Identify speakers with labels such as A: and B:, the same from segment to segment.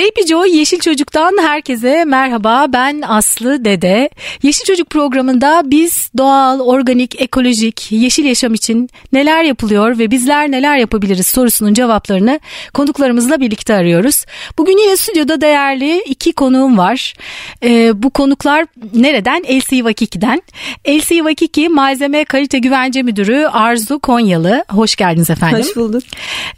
A: Baby Joy Yeşil Çocuk'tan herkese merhaba. Ben Aslı Dede. Yeşil Çocuk programında biz doğal, organik, ekolojik, yeşil yaşam için neler yapılıyor ve bizler neler yapabiliriz sorusunun cevaplarını konuklarımızla birlikte arıyoruz. Bugün yine stüdyoda değerli iki konuğum var. Ee, bu konuklar nereden? LC Vakiki'den. LC Vakiki Malzeme Kalite Güvence Müdürü Arzu Konyalı. Hoş geldiniz efendim.
B: Hoş bulduk.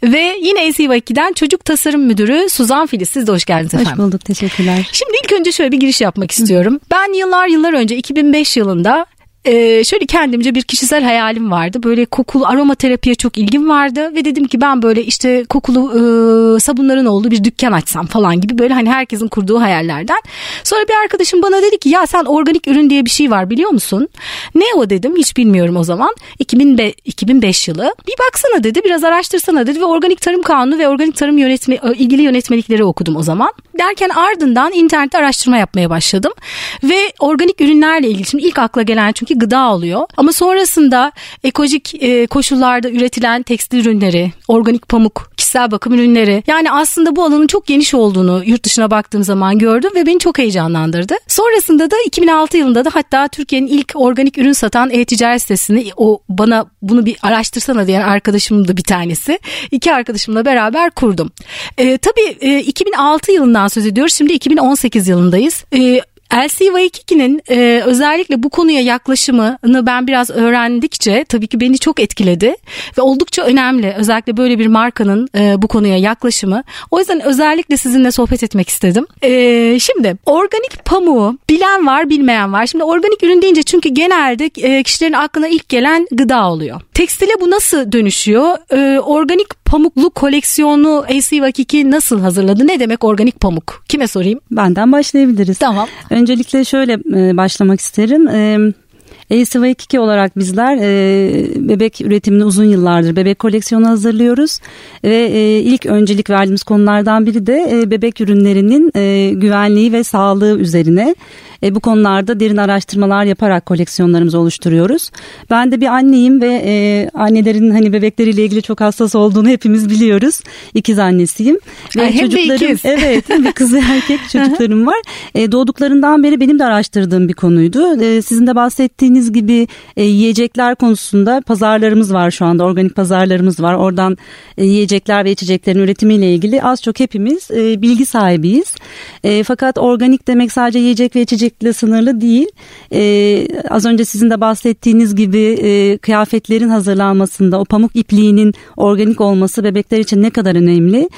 A: Ve yine LC Vakiki'den Çocuk Tasarım Müdürü Suzan Filiz. Siz de hoş geldiniz efendim.
B: Hoş bulduk teşekkürler.
A: Şimdi ilk önce şöyle bir giriş yapmak istiyorum. Ben yıllar yıllar önce 2005 yılında ee, şöyle kendimce bir kişisel hayalim vardı. Böyle kokulu aromaterapiye çok ilgim vardı ve dedim ki ben böyle işte kokulu e, sabunların olduğu bir dükkan açsam falan gibi böyle hani herkesin kurduğu hayallerden. Sonra bir arkadaşım bana dedi ki ya sen organik ürün diye bir şey var biliyor musun? Ne o dedim hiç bilmiyorum o zaman. 2005, 2005 yılı. Bir baksana dedi biraz araştırsana dedi ve organik tarım kanunu ve organik tarım yönetme, ilgili yönetmelikleri okudum o zaman. Derken ardından internette araştırma yapmaya başladım. Ve organik ürünlerle ilgili şimdi ilk akla gelen çünkü ki gıda oluyor. Ama sonrasında ekolojik e, koşullarda üretilen tekstil ürünleri, organik pamuk, kişisel bakım ürünleri yani aslında bu alanın çok geniş olduğunu yurt dışına baktığım zaman gördüm ve beni çok heyecanlandırdı. Sonrasında da 2006 yılında da hatta Türkiye'nin ilk organik ürün satan e-ticaret sitesini o bana bunu bir araştırsana diyen arkadaşım da bir tanesi. İki arkadaşımla beraber kurdum. E, tabii e, 2006 yılından söz ediyoruz. Şimdi 2018 yılındayız. E, Elsie Waikiki'nin e, özellikle bu konuya yaklaşımını ben biraz öğrendikçe tabii ki beni çok etkiledi ve oldukça önemli. Özellikle böyle bir markanın e, bu konuya yaklaşımı. O yüzden özellikle sizinle sohbet etmek istedim. E, şimdi organik pamuğu bilen var bilmeyen var. Şimdi organik ürün deyince çünkü genelde e, kişilerin aklına ilk gelen gıda oluyor. Tekstile bu nasıl dönüşüyor? E, organik pamuklu koleksiyonu AC Vakiki nasıl hazırladı? Ne demek organik pamuk? Kime sorayım?
B: Benden başlayabiliriz.
A: Tamam.
B: Öncelikle şöyle e, başlamak isterim. E, ACV2 olarak bizler e, bebek üretimini uzun yıllardır bebek koleksiyonu hazırlıyoruz ve e, ilk öncelik verdiğimiz konulardan biri de e, bebek ürünlerinin e, güvenliği ve sağlığı üzerine. E, bu konularda derin araştırmalar yaparak koleksiyonlarımızı oluşturuyoruz. Ben de bir anneyim ve e, annelerin hani bebekleriyle ilgili çok hassas olduğunu hepimiz biliyoruz. İkiz annesiyim.
A: Ve Ay, çocuklarım ikiz.
B: evet bir kız ve erkek çocuklarım var. E, doğduklarından beri benim de araştırdığım bir konuydu. E, sizin de bahsettiğiniz gibi e, yiyecekler konusunda pazarlarımız var şu anda. Organik pazarlarımız var. Oradan e, yiyecekler ve içeceklerin üretimiyle ilgili az çok hepimiz e, bilgi sahibiyiz. E, fakat organik demek sadece yiyecek ve içecek yiyecekle sınırlı değil. Ee, az önce sizin de bahsettiğiniz gibi e, kıyafetlerin hazırlanmasında o pamuk ipliğinin organik olması bebekler için ne kadar önemli.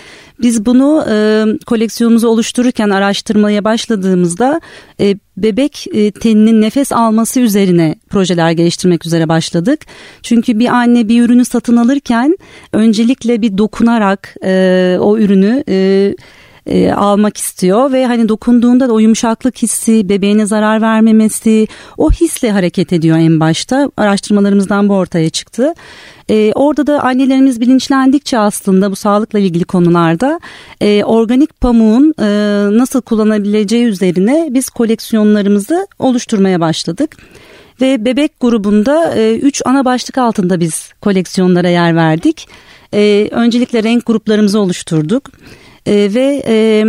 B: Biz bunu e, koleksiyonumuzu oluştururken araştırmaya başladığımızda e, bebek e, teninin nefes alması üzerine projeler geliştirmek üzere başladık. Çünkü bir anne bir ürünü satın alırken öncelikle bir dokunarak e, o ürünü e, e, almak istiyor ve hani dokunduğunda da o yumuşaklık hissi, bebeğine zarar vermemesi, o hisle hareket ediyor en başta. Araştırmalarımızdan bu ortaya çıktı. E, orada da annelerimiz bilinçlendikçe aslında bu sağlıkla ilgili konularda e, organik pamuğun e, nasıl kullanabileceği üzerine biz koleksiyonlarımızı oluşturmaya başladık. Ve bebek grubunda 3 e, ana başlık altında biz koleksiyonlara yer verdik. E, öncelikle renk gruplarımızı oluşturduk e, ve e,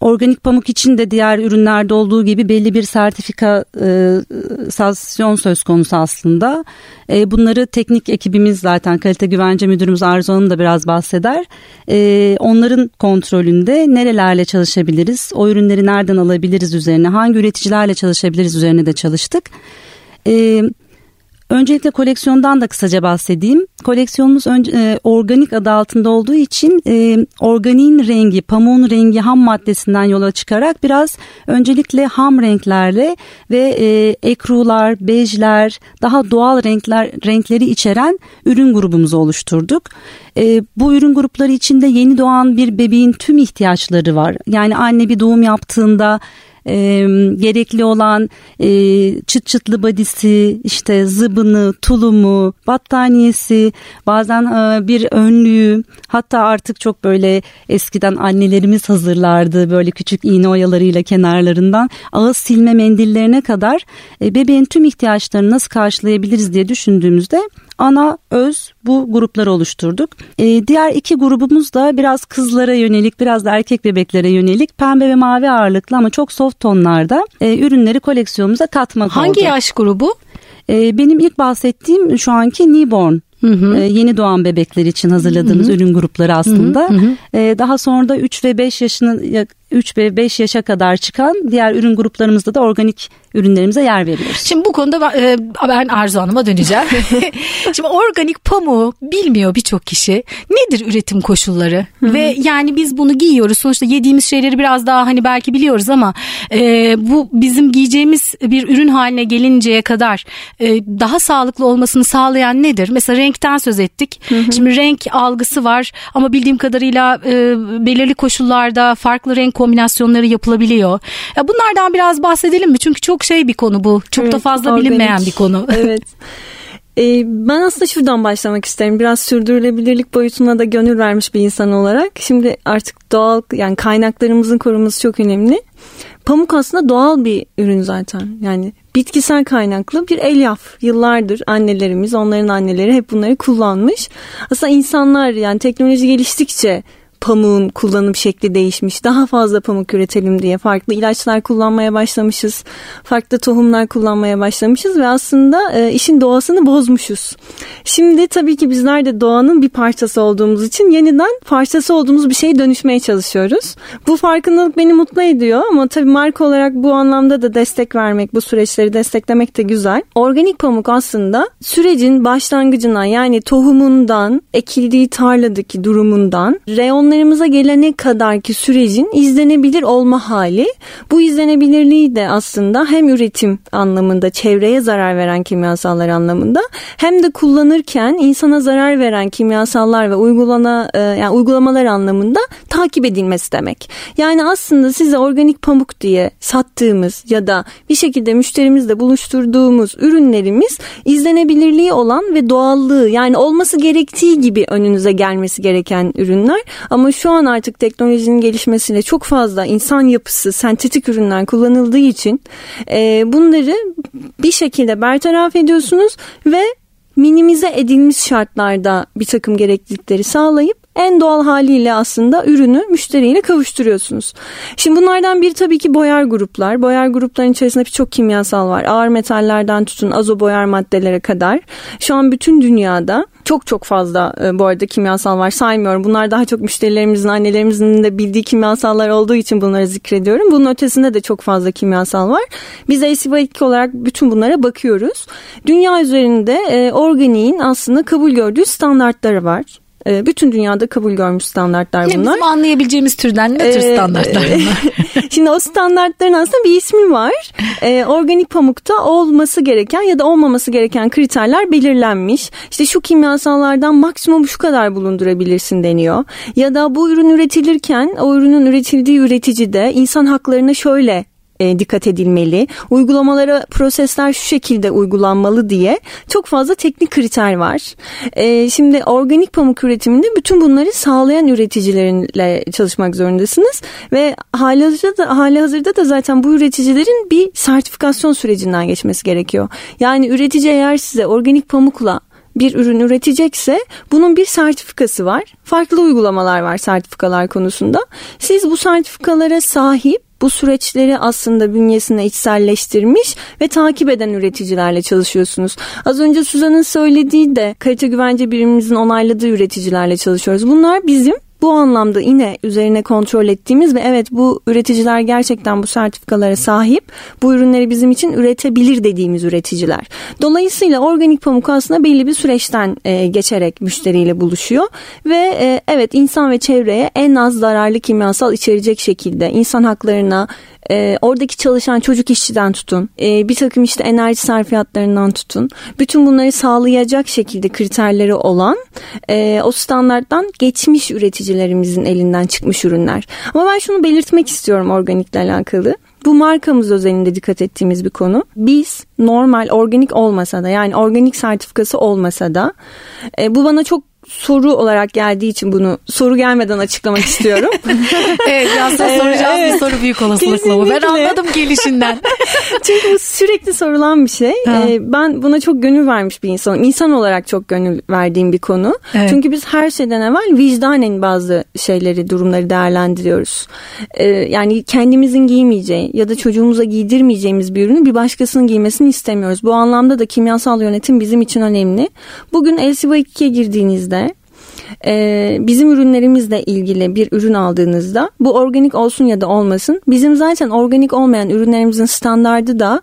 B: organik pamuk için de diğer ürünlerde olduğu gibi belli bir sertifikasyon söz konusu aslında. E, bunları teknik ekibimiz zaten kalite güvence müdürümüz Arzu Hanım da biraz bahseder. E, onların kontrolünde nerelerle çalışabiliriz, o ürünleri nereden alabiliriz üzerine, hangi üreticilerle çalışabiliriz üzerine de çalıştık. Evet Öncelikle koleksiyondan da kısaca bahsedeyim. Koleksiyonumuz önce, e, organik adı altında olduğu için e, organiğin rengi, pamuğun rengi ham maddesinden yola çıkarak biraz öncelikle ham renklerle ve e, ekrular, bejler, daha doğal renkler renkleri içeren ürün grubumuzu oluşturduk. E, bu ürün grupları içinde yeni doğan bir bebeğin tüm ihtiyaçları var. Yani anne bir doğum yaptığında e, gerekli olan e, çıt çıtlı badisi, işte zıbını, tulumu, battaniyesi, bazen e, bir önlüğü, hatta artık çok böyle eskiden annelerimiz hazırlardı böyle küçük iğne oyalarıyla kenarlarından. Ağız silme mendillerine kadar e, bebeğin tüm ihtiyaçlarını nasıl karşılayabiliriz diye düşündüğümüzde ana öz bu grupları oluşturduk. E, diğer iki grubumuz da biraz kızlara yönelik biraz da erkek bebeklere yönelik pembe ve mavi ağırlıklı ama çok soft tonlarda e, ürünleri koleksiyonumuza katmak
A: Hangi
B: oldu.
A: Hangi yaş grubu?
B: E, benim ilk bahsettiğim şu anki newborn Hı hı. E, yeni doğan bebekler için hazırladığımız hı hı. ürün grupları aslında. Hı hı. E, daha sonra da 3 ve 5 yaşını 3 ve 5 yaşa kadar çıkan diğer ürün gruplarımızda da organik ürünlerimize yer veriyoruz.
A: Şimdi bu konuda e, ben Arzu Hanım'a döneceğim. Şimdi organik pamuğu bilmiyor birçok kişi. Nedir üretim koşulları? Hı-hı. Ve yani biz bunu giyiyoruz. Sonuçta yediğimiz şeyleri biraz daha hani belki biliyoruz ama e, bu bizim giyeceğimiz bir ürün haline gelinceye kadar e, daha sağlıklı olmasını sağlayan nedir? Mesela renkten söz ettik. Hı-hı. Şimdi renk algısı var ama bildiğim kadarıyla e, belirli koşullarda farklı renk kombinasyonları yapılabiliyor. Ya bunlardan biraz bahsedelim mi? Çünkü çok şey bir konu bu. Çok evet, da fazla organik. bilinmeyen bir konu.
C: Evet. Ee, ben aslında şuradan başlamak isterim. Biraz sürdürülebilirlik boyutuna da gönül vermiş bir insan olarak. Şimdi artık doğal yani kaynaklarımızın korunması çok önemli. Pamuk aslında doğal bir ürün zaten. Yani bitkisel kaynaklı bir elyaf. Yıllardır annelerimiz, onların anneleri hep bunları kullanmış. Aslında insanlar yani teknoloji geliştikçe pamuğun kullanım şekli değişmiş. Daha fazla pamuk üretelim diye farklı ilaçlar kullanmaya başlamışız. Farklı tohumlar kullanmaya başlamışız ve aslında e, işin doğasını bozmuşuz. Şimdi tabii ki bizler de doğanın bir parçası olduğumuz için yeniden parçası olduğumuz bir şeye dönüşmeye çalışıyoruz. Bu farkındalık beni mutlu ediyor ama tabii marka olarak bu anlamda da destek vermek, bu süreçleri desteklemek de güzel. Organik pamuk aslında sürecin başlangıcından yani tohumundan, ekildiği tarladaki durumundan, reyonları ekranlarımıza gelene kadarki sürecin izlenebilir olma hali. Bu izlenebilirliği de aslında hem üretim anlamında çevreye zarar veren kimyasallar anlamında hem de kullanırken insana zarar veren kimyasallar ve uygulana e, yani uygulamalar anlamında takip edilmesi demek. Yani aslında size organik pamuk diye sattığımız ya da bir şekilde müşterimizle buluşturduğumuz ürünlerimiz izlenebilirliği olan ve doğallığı yani olması gerektiği gibi önünüze gelmesi gereken ürünler ama ama şu an artık teknolojinin gelişmesiyle çok fazla insan yapısı, sentetik ürünler kullanıldığı için e, bunları bir şekilde bertaraf ediyorsunuz ve minimize edilmiş şartlarda bir takım gereklilikleri sağlayıp en doğal haliyle aslında ürünü müşteriyle kavuşturuyorsunuz. Şimdi bunlardan biri tabii ki boyar gruplar. Boyar grupların içerisinde birçok kimyasal var. Ağır metallerden tutun azo boyar maddelere kadar. Şu an bütün dünyada çok çok fazla e, bu arada kimyasal var saymıyorum. Bunlar daha çok müşterilerimizin, annelerimizin de bildiği kimyasallar olduğu için bunları zikrediyorum. Bunun ötesinde de çok fazla kimyasal var. Biz ACV2 olarak bütün bunlara bakıyoruz. Dünya üzerinde e, organiğin aslında kabul gördüğü standartları var. E, bütün dünyada kabul görmüş standartlar bunlar.
A: Ne bizim anlayabileceğimiz türden ne tür ee, standartlar bunlar?
C: Şimdi o standartların aslında bir ismi var. Ee, organik pamukta olması gereken ya da olmaması gereken kriterler belirlenmiş. İşte şu kimyasallardan maksimum şu kadar bulundurabilirsin deniyor. Ya da bu ürün üretilirken o ürünün üretildiği üretici de insan haklarına şöyle e, dikkat edilmeli. Uygulamalara prosesler şu şekilde uygulanmalı diye çok fazla teknik kriter var. E, şimdi organik pamuk üretiminde bütün bunları sağlayan üreticilerle çalışmak zorundasınız ve hali hazırda da, hali hazırda da zaten bu üreticilerin bir sertifikasyon sürecinden geçmesi gerekiyor. Yani üretici eğer size organik pamukla bir ürün üretecekse bunun bir sertifikası var. Farklı uygulamalar var sertifikalar konusunda. Siz bu sertifikalara sahip bu süreçleri aslında bünyesine içselleştirmiş ve takip eden üreticilerle çalışıyorsunuz. Az önce Suzan'ın söylediği de kalite güvence birimimizin onayladığı üreticilerle çalışıyoruz. Bunlar bizim bu anlamda yine üzerine kontrol ettiğimiz ve evet bu üreticiler gerçekten bu sertifikalara sahip. Bu ürünleri bizim için üretebilir dediğimiz üreticiler. Dolayısıyla organik pamuk aslında belli bir süreçten e, geçerek müşteriyle buluşuyor ve e, evet insan ve çevreye en az zararlı kimyasal içerecek şekilde insan haklarına e, oradaki çalışan çocuk işçiden tutun, e, bir takım işte enerji sarfiyatlarından tutun. Bütün bunları sağlayacak şekilde kriterleri olan e, o standarttan geçmiş üreticilerimizin elinden çıkmış ürünler. Ama ben şunu belirtmek istiyorum organikle alakalı. Bu markamız özelinde dikkat ettiğimiz bir konu. Biz normal organik olmasa da yani organik sertifikası olmasa da e, bu bana çok soru olarak geldiği için bunu soru gelmeden açıklamak istiyorum.
A: evet aslında soracağım evet. bir soru büyük olasılıkla bu. Ben anladım gelişinden.
C: Çünkü bu sürekli sorulan bir şey. Ee, ben buna çok gönül vermiş bir insanım. İnsan olarak çok gönül verdiğim bir konu. Evet. Çünkü biz her şeyden evvel vicdanen bazı şeyleri, durumları değerlendiriyoruz. Ee, yani kendimizin giymeyeceği ya da çocuğumuza giydirmeyeceğimiz bir ürünü bir başkasının giymesini istemiyoruz. Bu anlamda da kimyasal yönetim bizim için önemli. Bugün LCV 2'ye girdiğinizde e, bizim ürünlerimizle ilgili bir ürün aldığınızda bu organik olsun ya da olmasın bizim zaten organik olmayan ürünlerimizin standardı da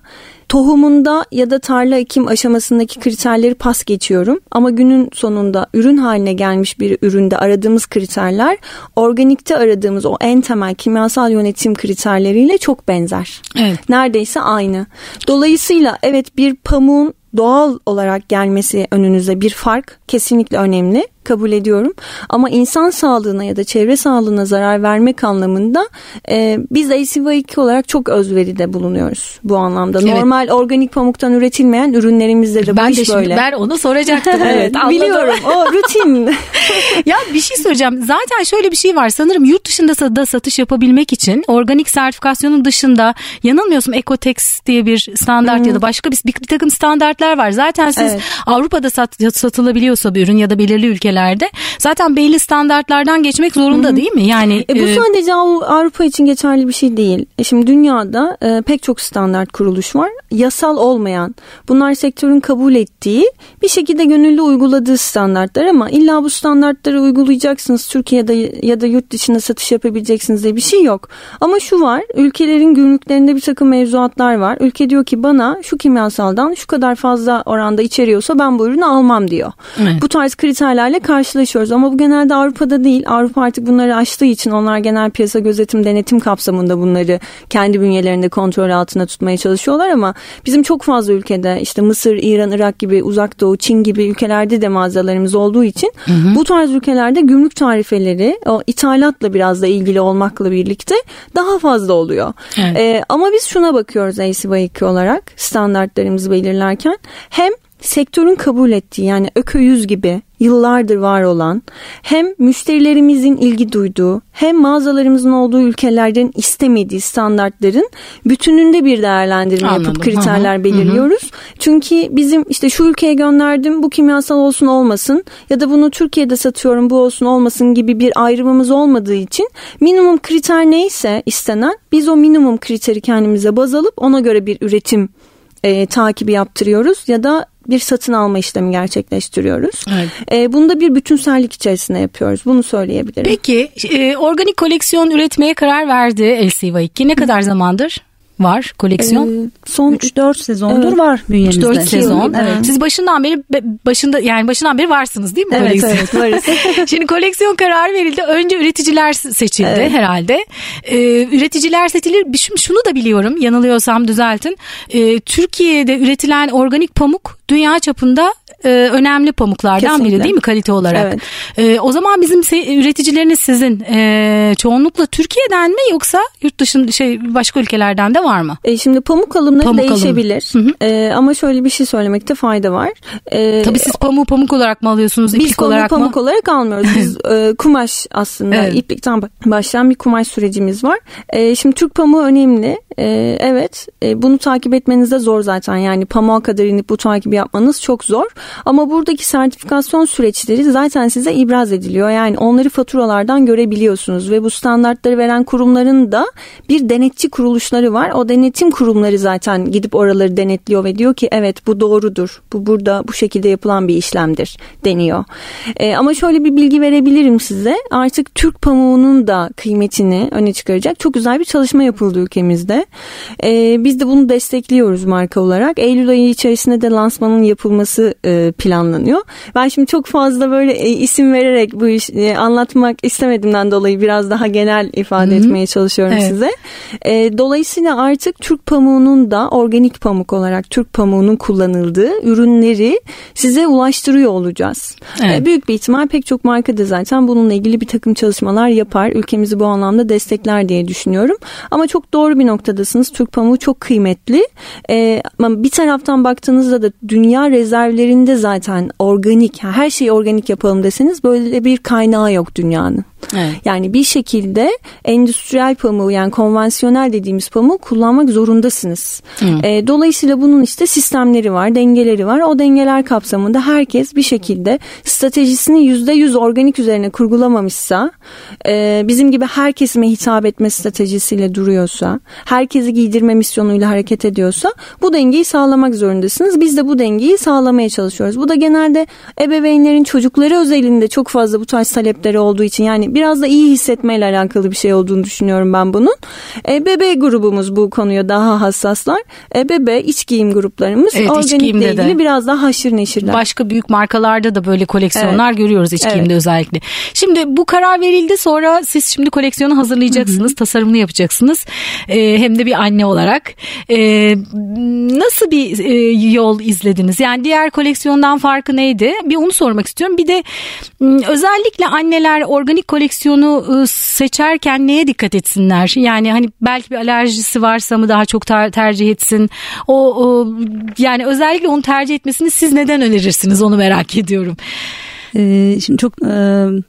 C: tohumunda ya da tarla ekim aşamasındaki kriterleri pas geçiyorum. Ama günün sonunda ürün haline gelmiş bir üründe aradığımız kriterler organikte aradığımız o en temel kimyasal yönetim kriterleriyle çok benzer. Evet. Neredeyse aynı. Dolayısıyla evet bir pamuğun doğal olarak gelmesi önünüze bir fark kesinlikle önemli kabul ediyorum. Ama insan sağlığına ya da çevre sağlığına zarar vermek anlamında e, biz ACV2 olarak çok özveride bulunuyoruz bu anlamda. Evet. Normal organik pamuktan üretilmeyen ürünlerimizde de
A: ben
C: bu iş
A: de
C: böyle.
A: Ben onu soracaktım. evet,
C: biliyorum o rutin.
A: ya bir şey söyleyeceğim. Zaten şöyle bir şey var. Sanırım yurt dışında da satış yapabilmek için organik sertifikasyonun dışında yanılmıyorsam Ecotex diye bir standart hmm. ya da başka bir, bir, takım standartlar var. Zaten siz evet. Avrupa'da sat, satılabiliyorsa bir ürün ya da belirli ülkelerde ülkelerde zaten belli standartlardan geçmek zorunda Hı-hı. değil mi? Yani
C: e, bu e, sadece Avrupa için geçerli bir şey değil. E şimdi dünyada e, pek çok standart kuruluş var. Yasal olmayan, bunlar sektörün kabul ettiği bir şekilde gönüllü uyguladığı standartlar ama illa bu standartları uygulayacaksınız Türkiye'de ya da yurt dışında satış yapabileceksiniz diye bir şey yok. Ama şu var, ülkelerin gümrüklerinde bir takım mevzuatlar var. Ülke diyor ki bana şu kimyasaldan şu kadar fazla oranda içeriyorsa ben bu ürünü almam diyor. Evet. Bu tarz kriterlerle karşılaşıyoruz ama bu genelde Avrupa'da değil. Avrupa artık bunları aştığı için onlar genel piyasa gözetim denetim kapsamında bunları kendi bünyelerinde kontrol altına tutmaya çalışıyorlar ama bizim çok fazla ülkede işte Mısır, İran, Irak gibi uzak doğu, Çin gibi ülkelerde de mağazalarımız olduğu için hı hı. bu tarz ülkelerde gümrük tarifeleri o ithalatla biraz da ilgili olmakla birlikte daha fazla oluyor. Evet. Ee, ama biz şuna bakıyoruz ACV2 olarak standartlarımızı belirlerken hem sektörün kabul ettiği yani ökö yüz gibi yıllardır var olan hem müşterilerimizin ilgi duyduğu hem mağazalarımızın olduğu ülkelerden istemediği standartların bütününde bir değerlendirme Anladım. yapıp kriterler Hı-hı. belirliyoruz. Hı-hı. Çünkü bizim işte şu ülkeye gönderdim bu kimyasal olsun olmasın ya da bunu Türkiye'de satıyorum bu olsun olmasın gibi bir ayrımımız olmadığı için minimum kriter neyse istenen biz o minimum kriteri kendimize baz alıp ona göre bir üretim e, takibi yaptırıyoruz ya da bir satın alma işlemi gerçekleştiriyoruz. Evet. E, bunu da bir bütünsellik içerisinde yapıyoruz. Bunu söyleyebilirim.
A: Peki e, organik koleksiyon üretmeye karar verdi LCV 2. Ne kadar zamandır? Var koleksiyon? Ee,
B: son 3-4 sezondur evet. var bünyenizde.
A: 3-4 sezon. Evet. Siz başından beri başında yani başından beri varsınız değil mi
C: evet, koleksiyon? Evet varız.
A: Şimdi koleksiyon kararı verildi. Önce üreticiler seçildi evet. herhalde. Ee, üreticiler seçilir. Şunu da biliyorum yanılıyorsam düzeltin. Ee, Türkiye'de üretilen organik pamuk dünya çapında e, önemli pamuklardan Kesinlikle. biri değil mi kalite olarak? Evet. E, o zaman bizim üreticileriniz sizin e, çoğunlukla Türkiye'den mi yoksa yurt dışında şey başka ülkelerden de var mı?
C: E, şimdi pamuk alımları pamuk değişebilir. Alım. E, ama şöyle bir şey söylemekte fayda var.
A: E, Tabii siz pamuğu pamuk olarak mı alıyorsunuz?
C: Biz
A: pamuğu olarak
C: pamuk mı? olarak almıyoruz. Biz e, kumaş aslında evet. iplikten başlayan bir kumaş sürecimiz var. E, şimdi Türk pamuğu önemli. E, evet e, bunu takip etmeniz de zor zaten. Yani pamuğa kadar inip bu takibi yapmanız çok zor. Ama buradaki sertifikasyon süreçleri zaten size ibraz ediliyor. Yani onları faturalardan görebiliyorsunuz ve bu standartları veren kurumların da bir denetçi kuruluşları var. O denetim kurumları zaten gidip oraları denetliyor ve diyor ki evet bu doğrudur. Bu burada bu şekilde yapılan bir işlemdir deniyor. E, ama şöyle bir bilgi verebilirim size. Artık Türk pamuğunun da kıymetini öne çıkaracak çok güzel bir çalışma yapıldı ülkemizde. E, biz de bunu destekliyoruz marka olarak. Eylül ayı içerisinde de lansmanın yapılması e, planlanıyor. Ben şimdi çok fazla böyle e, isim vererek bu iş e, anlatmak istemediğimden dolayı biraz daha genel ifade Hı-hı. etmeye çalışıyorum evet. size. E, dolayısıyla artık Türk pamuğunun da organik pamuk olarak Türk pamuğunun kullanıldığı ürünleri size ulaştırıyor olacağız. Evet. E, büyük bir ihtimal pek çok marka da zaten bununla ilgili bir takım çalışmalar yapar. Ülkemizi bu anlamda destekler diye düşünüyorum. Ama çok doğru bir noktadasınız. Türk pamuğu çok kıymetli. E, ama bir taraftan baktığınızda da dünya rezervlerinde zaten organik her şeyi organik yapalım deseniz böyle bir kaynağı yok dünyanın. Evet. Yani bir şekilde endüstriyel pamuğu yani konvansiyonel dediğimiz pamuğu kullanmak zorundasınız. E, dolayısıyla bunun işte sistemleri var, dengeleri var. O dengeler kapsamında herkes bir şekilde stratejisini yüzde yüz organik üzerine kurgulamamışsa, e, bizim gibi her kesime hitap etme stratejisiyle duruyorsa, herkesi giydirme misyonuyla hareket ediyorsa bu dengeyi sağlamak zorundasınız. Biz de bu dengeyi sağlamaya çalışıyoruz. Bu da genelde ebeveynlerin çocukları özelinde çok fazla bu tarz talepleri olduğu için yani biraz da iyi hissetmeyle alakalı bir şey olduğunu düşünüyorum ben bunun. E, bebe grubumuz bu konuya daha hassaslar. E, bebe iç giyim gruplarımız evet, organikle ilgili de. biraz daha haşır neşirler.
A: Başka büyük markalarda da böyle koleksiyonlar evet. görüyoruz iç evet. giyimde özellikle. Şimdi bu karar verildi sonra siz şimdi koleksiyonu hazırlayacaksınız, Hı-hı. tasarımını yapacaksınız. E, hem de bir anne olarak. E, nasıl bir e, yol izlediniz? Yani diğer koleksiyondan farkı neydi? Bir onu sormak istiyorum. Bir de özellikle anneler organik koleksiyonu ıı, seçerken neye dikkat etsinler? Yani hani belki bir alerjisi varsa mı daha çok ter- tercih etsin? O, o yani özellikle onu tercih etmesini siz neden önerirsiniz onu merak ediyorum.
B: Ee, şimdi çok e,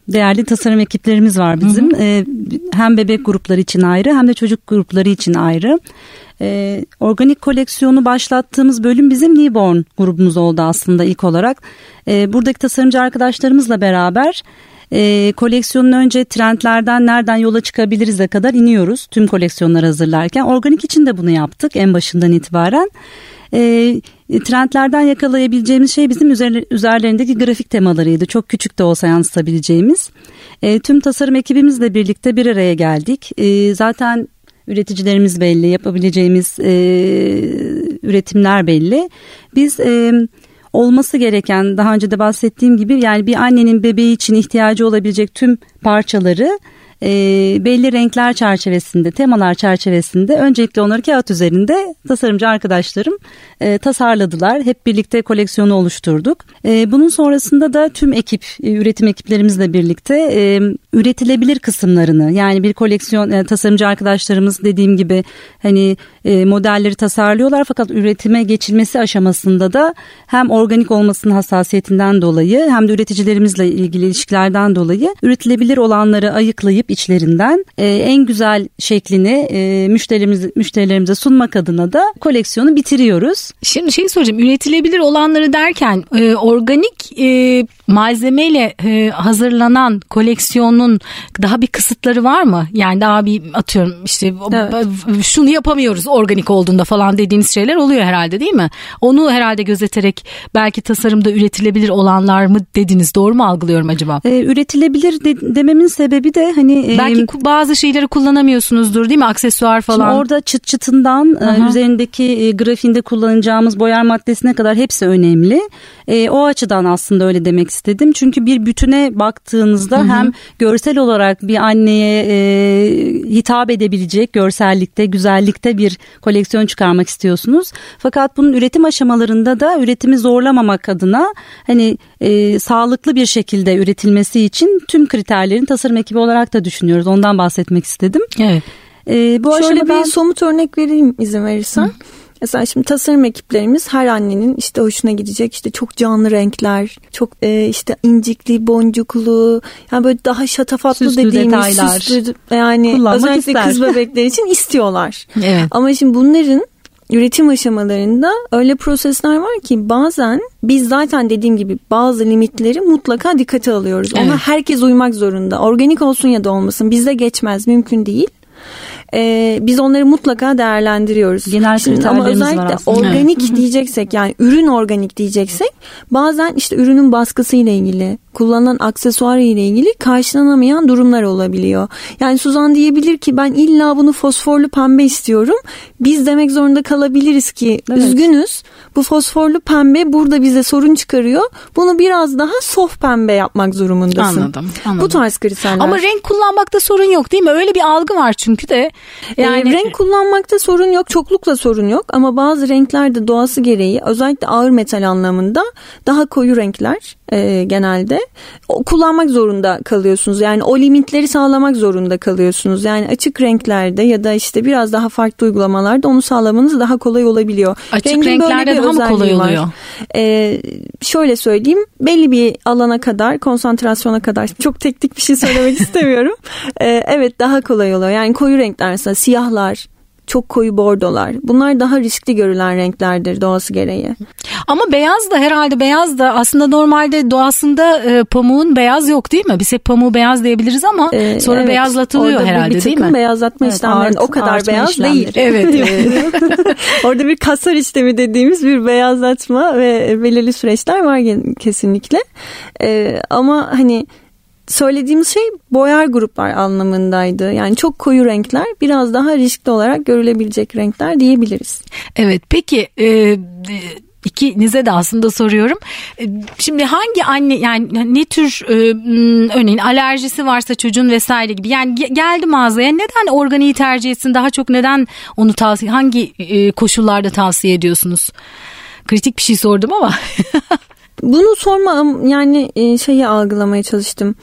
B: değerli tasarım ekiplerimiz var bizim. Hı hı. Ee, hem bebek grupları için ayrı hem de çocuk grupları için ayrı. Ee, organik koleksiyonu başlattığımız bölüm bizim Newborn grubumuz oldu aslında ilk olarak. buradaki tasarımcı arkadaşlarımızla beraber e, koleksiyonun önce trendlerden nereden yola çıkabiliriz'e kadar iniyoruz tüm koleksiyonları hazırlarken. Organik için de bunu yaptık en başından itibaren. E, trendlerden yakalayabileceğimiz şey bizim üzerler, üzerlerindeki grafik temalarıydı. Çok küçük de olsa yansıtabileceğimiz. E, tüm tasarım ekibimizle birlikte bir araya geldik. E, zaten üreticilerimiz belli, yapabileceğimiz e, üretimler belli. Biz... E, olması gereken daha önce de bahsettiğim gibi yani bir annenin bebeği için ihtiyacı olabilecek tüm parçaları e, belli renkler çerçevesinde, temalar çerçevesinde öncelikle onları kağıt üzerinde tasarımcı arkadaşlarım e, tasarladılar. Hep birlikte koleksiyonu oluşturduk. E, bunun sonrasında da tüm ekip, e, üretim ekiplerimizle birlikte e, üretilebilir kısımlarını yani bir koleksiyon e, tasarımcı arkadaşlarımız dediğim gibi hani e, modelleri tasarlıyorlar fakat üretime geçilmesi aşamasında da hem organik olmasının hassasiyetinden dolayı hem de üreticilerimizle ilgili ilişkilerden dolayı üretilebilir olanları ayıklayıp içlerinden e, en güzel şeklini e, müşterimiz, müşterilerimize sunmak adına da koleksiyonu bitiriyoruz.
A: Şimdi şey soracağım üretilebilir olanları derken e, organik e, malzemeyle e, hazırlanan koleksiyonun daha bir kısıtları var mı? Yani daha bir atıyorum işte evet. şunu yapamıyoruz organik olduğunda falan dediğiniz şeyler oluyor herhalde değil mi? Onu herhalde gözeterek belki tasarımda üretilebilir olanlar mı dediniz doğru mu algılıyorum acaba?
B: E, üretilebilir de, dememin sebebi de hani
A: e, belki bazı şeyleri kullanamıyorsunuzdur değil mi aksesuar falan?
B: Şimdi orada çıt çıtından e, üzerindeki e, grafiğinde kullanacağımız boyar maddesine kadar hepsi önemli. E, o açıdan aslında öyle demek istedim. Çünkü bir bütüne baktığınızda Hı-hı. hem görsel olarak bir anneye e, hitap edebilecek görsellikte, güzellikte bir koleksiyon çıkarmak istiyorsunuz. Fakat bunun üretim aşamalarında da üretimi zorlamamak adına hani e, sağlıklı bir şekilde üretilmesi için tüm kriterlerin tasarım ekibi olarak da düşünüyoruz. Ondan bahsetmek istedim.
A: Evet.
C: E, bu Şöyle aşamadan... bir somut örnek vereyim izin verirsen. Hı. Mesela şimdi tasarım ekiplerimiz her annenin işte hoşuna gidecek işte çok canlı renkler, çok e, işte incikli, boncuklu, yani böyle daha şatafatlı süslü dediğimiz detaylar. süslü yani Kullanmak özellikle ister. kız bebekler için istiyorlar. Evet. Ama şimdi bunların üretim aşamalarında öyle prosesler var ki bazen biz zaten dediğim gibi bazı limitleri mutlaka dikkate alıyoruz. Evet. Ona herkes uymak zorunda. Organik olsun ya da olmasın bizde geçmez mümkün değil e, biz onları mutlaka değerlendiriyoruz.
B: Genel Şimdi ama özellikle
C: organik evet. diyeceksek yani ürün organik diyeceksek bazen işte ürünün baskısı ile ilgili kullanılan aksesuar ile ilgili karşılanamayan durumlar olabiliyor. Yani Suzan diyebilir ki ben illa bunu fosforlu pembe istiyorum. Biz demek zorunda kalabiliriz ki evet. üzgünüz. Bu fosforlu pembe burada bize sorun çıkarıyor. Bunu biraz daha soft pembe yapmak durumundasın.
A: Anladım. anladım.
C: Bu tarz kriterler.
A: Ama renk kullanmakta sorun yok değil mi? Öyle bir algı var çünkü de.
C: Ee, yani e, renk kullanmakta sorun yok, çoklukla sorun yok ama bazı renkler de doğası gereği özellikle ağır metal anlamında daha koyu renkler e, genelde kullanmak zorunda kalıyorsunuz. Yani o limitleri sağlamak zorunda kalıyorsunuz. Yani açık renklerde ya da işte biraz daha farklı uygulamalarda onu sağlamanız daha kolay olabiliyor.
A: Açık Rengin renklerde daha mı kolay oluyor?
C: Ee, şöyle söyleyeyim belli bir alana kadar konsantrasyona kadar çok teknik bir şey söylemek istemiyorum. Ee, evet daha kolay oluyor. Yani koyu renkler mesela siyahlar, çok koyu bordolar. Bunlar daha riskli görülen renklerdir doğası gereği.
A: Ama beyaz da herhalde beyaz da aslında normalde doğasında e, pamuğun beyaz yok değil mi? Biz hep pamuğu beyaz diyebiliriz ama ee, sonra evet, beyazlatılıyor herhalde
C: bir
A: değil mi?
C: beyazlatma evet, işlemleri o kadar beyaz işlemleri. değil.
A: Evet.
C: orada bir kasar işlemi dediğimiz bir beyazlatma ve belirli süreçler var kesinlikle. Ee, ama hani söylediğimiz şey boyar gruplar anlamındaydı. Yani çok koyu renkler biraz daha riskli olarak görülebilecek renkler diyebiliriz.
A: Evet peki e, ikinize de aslında soruyorum. E, şimdi hangi anne yani ne tür e, örneğin alerjisi varsa çocuğun vesaire gibi yani geldi mağazaya neden organiği tercih etsin daha çok neden onu tavsiye hangi e, koşullarda tavsiye ediyorsunuz? Kritik bir şey sordum ama.
C: Bunu sorma yani şeyi algılamaya çalıştım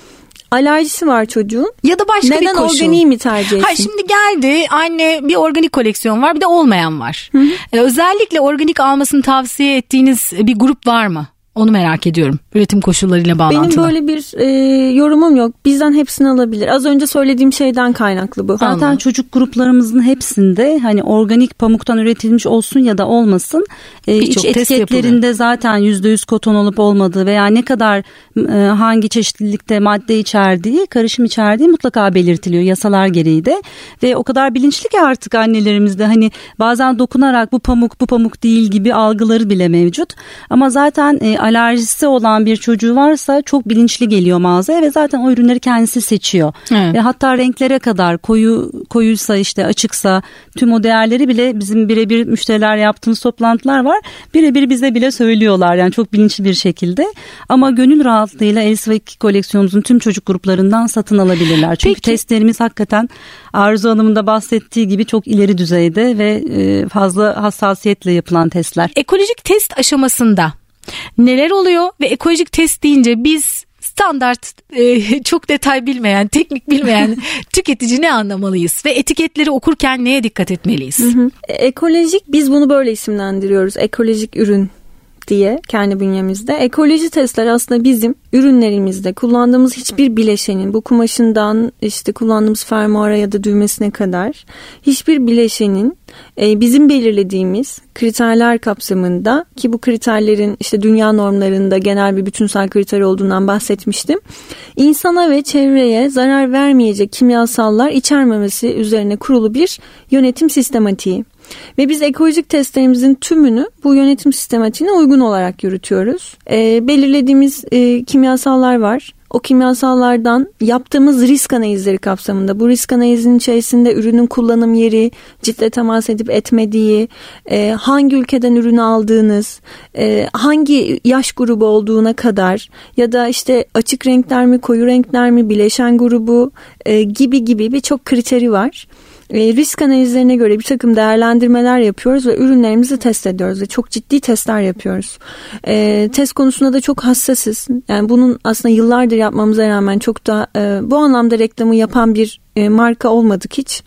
C: alerjisi var çocuğun.
A: Ya da başka
C: Neden
A: bir koşul.
C: Neden organiği mi tercih etsin?
A: Hayır şimdi geldi anne bir organik koleksiyon var bir de olmayan var. Hı hı. Ee, özellikle organik almasını tavsiye ettiğiniz bir grup var mı? Onu merak ediyorum. Üretim koşullarıyla bağlantılı.
C: Benim böyle bir e, yorumum yok. Bizden hepsini alabilir. Az önce söylediğim şeyden kaynaklı bu.
B: Zaten Anladım. çocuk gruplarımızın hepsinde hani organik pamuktan üretilmiş olsun ya da olmasın e, iç etiketlerinde zaten yüzde yüz koton olup olmadığı veya ne kadar e, hangi çeşitlilikte madde içerdiği, karışım içerdiği mutlaka belirtiliyor yasalar gereği de. Ve o kadar bilinçli ki artık annelerimizde hani bazen dokunarak bu pamuk bu pamuk değil gibi algıları bile mevcut. Ama zaten e, alerjisi olan bir çocuğu varsa çok bilinçli geliyor mağazaya ve zaten o ürünleri kendisi seçiyor. Evet. Ve hatta renklere kadar koyu koyuysa işte açıksa tüm o değerleri bile bizim birebir müşteriler yaptığımız toplantılar var. Birebir bize bile söylüyorlar yani çok bilinçli bir şekilde. Ama gönül rahatlığıyla Elsa ve koleksiyonumuzun tüm çocuk gruplarından satın alabilirler. Çünkü Peki. testlerimiz hakikaten Arzu Hanım'ın da bahsettiği gibi çok ileri düzeyde ve e, fazla hassasiyetle yapılan testler.
A: Ekolojik test aşamasında neler oluyor ve ekolojik test deyince biz standart e, çok detay bilmeyen, teknik bilmeyen tüketici ne anlamalıyız ve etiketleri okurken neye dikkat etmeliyiz? Hı hı.
C: Ekolojik biz bunu böyle isimlendiriyoruz. Ekolojik ürün diye kendi bünyemizde. Ekoloji testler aslında bizim ürünlerimizde kullandığımız hiçbir bileşenin bu kumaşından işte kullandığımız fermuara ya da düğmesine kadar hiçbir bileşenin e, bizim belirlediğimiz kriterler kapsamında ki bu kriterlerin işte dünya normlarında genel bir bütünsel kriter olduğundan bahsetmiştim. İnsana ve çevreye zarar vermeyecek kimyasallar içermemesi üzerine kurulu bir yönetim sistematiği. Ve biz ekolojik testlerimizin tümünü bu yönetim sistematiğine uygun olarak yürütüyoruz. E, belirlediğimiz e, kimyasallar var. O kimyasallardan yaptığımız risk analizleri kapsamında bu risk analizinin içerisinde ürünün kullanım yeri, ciltle temas edip etmediği, e, hangi ülkeden ürünü aldığınız, e, hangi yaş grubu olduğuna kadar ya da işte açık renkler mi, koyu renkler mi, bileşen grubu e, gibi gibi birçok kriteri var e, risk analizlerine göre bir takım değerlendirmeler yapıyoruz ve ürünlerimizi test ediyoruz ve çok ciddi testler yapıyoruz. E, test konusunda da çok hassasız. Yani bunun aslında yıllardır yapmamıza rağmen çok da e, bu anlamda reklamı yapan bir e, marka olmadık hiç.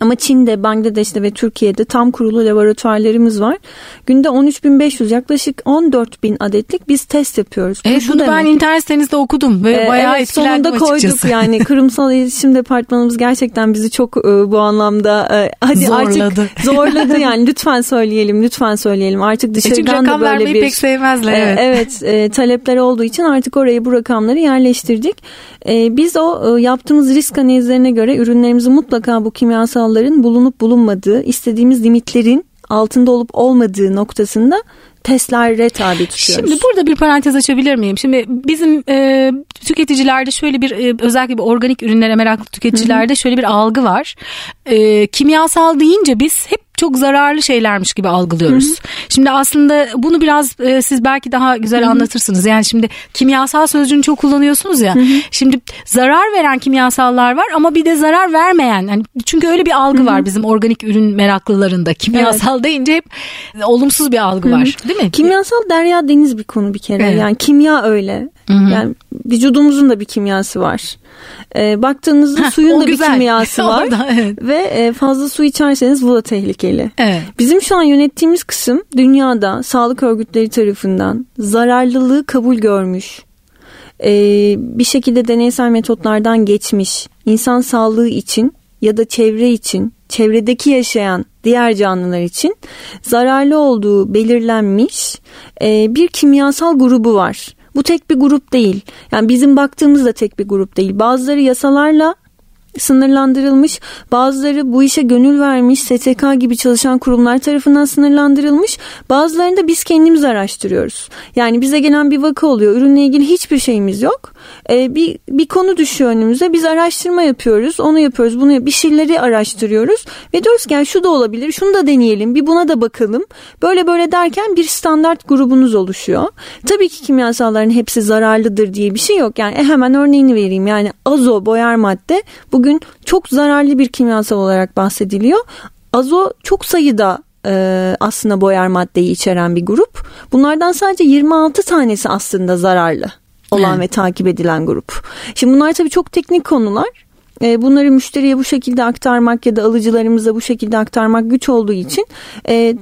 C: Ama Çin'de, Bangladeş'te ve Türkiye'de tam kurulu laboratuvarlarımız var. Günde 13.500 yaklaşık 14.000 adetlik biz test yapıyoruz.
A: Evet bunu demek. ben internet sitenizde okudum ve ee, bayağı evet,
C: sonunda koyduk yani kurumsal iletişim departmanımız gerçekten bizi çok e, bu anlamda e, hadi zorladı. artık zorladı yani lütfen söyleyelim lütfen söyleyelim artık e, dışarıdan e da böyle bir
A: pek sevmezler evet.
C: E, evet e, talepler olduğu için artık oraya bu rakamları yerleştirdik. E, biz o e, yaptığımız risk analizlerine göre ürünlerimizi mutlaka bu kimyasal kimyasalların bulunup bulunmadığı, istediğimiz limitlerin altında olup olmadığı noktasında testlere tabi tutuyoruz.
A: Şimdi burada bir parantez açabilir miyim? Şimdi bizim e, tüketicilerde şöyle bir e, özellikle bir organik ürünlere meraklı tüketicilerde şöyle bir algı var. E, kimyasal deyince biz hep çok zararlı şeylermiş gibi algılıyoruz. Hı hı. Şimdi aslında bunu biraz e, siz belki daha güzel hı hı. anlatırsınız. Yani şimdi kimyasal sözcüğünü çok kullanıyorsunuz ya. Hı hı. Şimdi zarar veren kimyasallar var ama bir de zarar vermeyen. Yani çünkü öyle bir algı hı hı. var bizim organik ürün meraklılarında. Kimyasal evet. deyince hep olumsuz bir algı hı hı. var. değil mi?
C: Kimyasal derya deniz bir konu bir kere.
A: Evet.
C: Yani kimya öyle. Yani vücudumuzun da bir kimyası var. Ee, baktığınızda
A: Heh,
C: suyun da
A: güzel.
C: bir kimyası var.
A: Orada, evet.
C: Ve e, fazla su içerseniz bu da tehlikeli.
A: Evet.
C: Bizim şu an yönettiğimiz kısım dünyada sağlık örgütleri tarafından zararlılığı kabul görmüş. Ee, bir şekilde deneysel metotlardan geçmiş. insan sağlığı için ya da çevre için, çevredeki yaşayan diğer canlılar için zararlı olduğu belirlenmiş e, bir kimyasal grubu var. Bu tek bir grup değil. Yani bizim baktığımız da tek bir grup değil. Bazıları yasalarla sınırlandırılmış. Bazıları bu işe gönül vermiş STK gibi çalışan kurumlar tarafından sınırlandırılmış. Bazılarını da biz kendimiz araştırıyoruz. Yani bize gelen bir vaka oluyor. Ürünle ilgili hiçbir şeyimiz yok. Ee, bir, bir konu düşüyor önümüze. Biz araştırma yapıyoruz. Onu yapıyoruz. Bunu yap- bir şeyleri araştırıyoruz. Ve diyoruz ki yani şu da olabilir. Şunu da deneyelim. Bir buna da bakalım. Böyle böyle derken bir standart grubunuz oluşuyor. Tabii ki kimyasalların hepsi zararlıdır diye bir şey yok. Yani e, hemen örneğini vereyim. Yani azo boyar madde bugün çok zararlı bir kimyasal olarak bahsediliyor. Azo çok sayıda e, aslında boyar maddeyi içeren bir grup. Bunlardan sadece 26 tanesi aslında zararlı olan
A: Evet.
C: ve takip edilen grup. Şimdi bunlar tabii çok teknik konular. E, Bunları müşteriye bu şekilde aktarmak ya da alıcılarımıza bu şekilde aktarmak güç olduğu için e,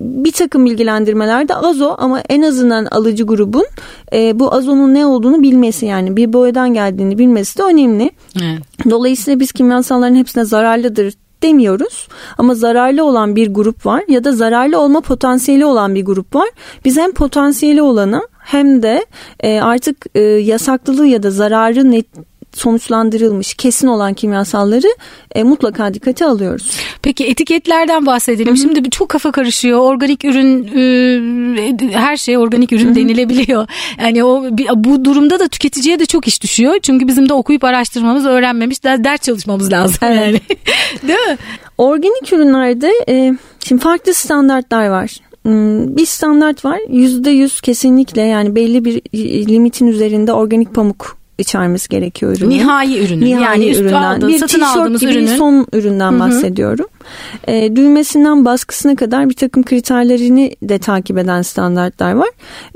C: bir takım bilgilendirmelerde azo ama en azından alıcı grubun e, bu azonun ne olduğunu bilmesi yani bir boyadan geldiğini bilmesi de önemli.
A: Evet.
C: Dolayısıyla biz kimyasalların hepsine zararlıdır demiyoruz ama zararlı olan bir grup var ya da zararlı olma potansiyeli olan bir grup var. Biz hem potansiyeli olanı hem de e, artık e, yasaklılığı ya da zararı net sonuçlandırılmış kesin olan kimyasalları e, mutlaka dikkate alıyoruz.
A: Peki etiketlerden bahsedelim. Şimdi bir- çok kafa karışıyor. Organik ürün e, her şey organik ürün denilebiliyor. Yani o bu durumda da tüketiciye de çok iş düşüyor. Çünkü bizim de okuyup araştırmamız, öğrenmemiş, ders çalışmamız lazım
C: Evet.
A: yani. Değil mi?
C: Organik ürünlerde e, şimdi farklı standartlar var. Hmm, Bir standart var %100 kesinlikle yani belli bir limitin üzerinde organik pamuk içermesi gerekiyor ürünün.
A: Nihai ürünün.
C: Nihai
A: yani üst
C: üründen.
A: aldığı,
C: bir
A: satın aldığımız
C: gibi
A: ürünün.
C: son üründen bahsediyorum. E, düğmesinden baskısına kadar bir takım kriterlerini de takip eden standartlar var.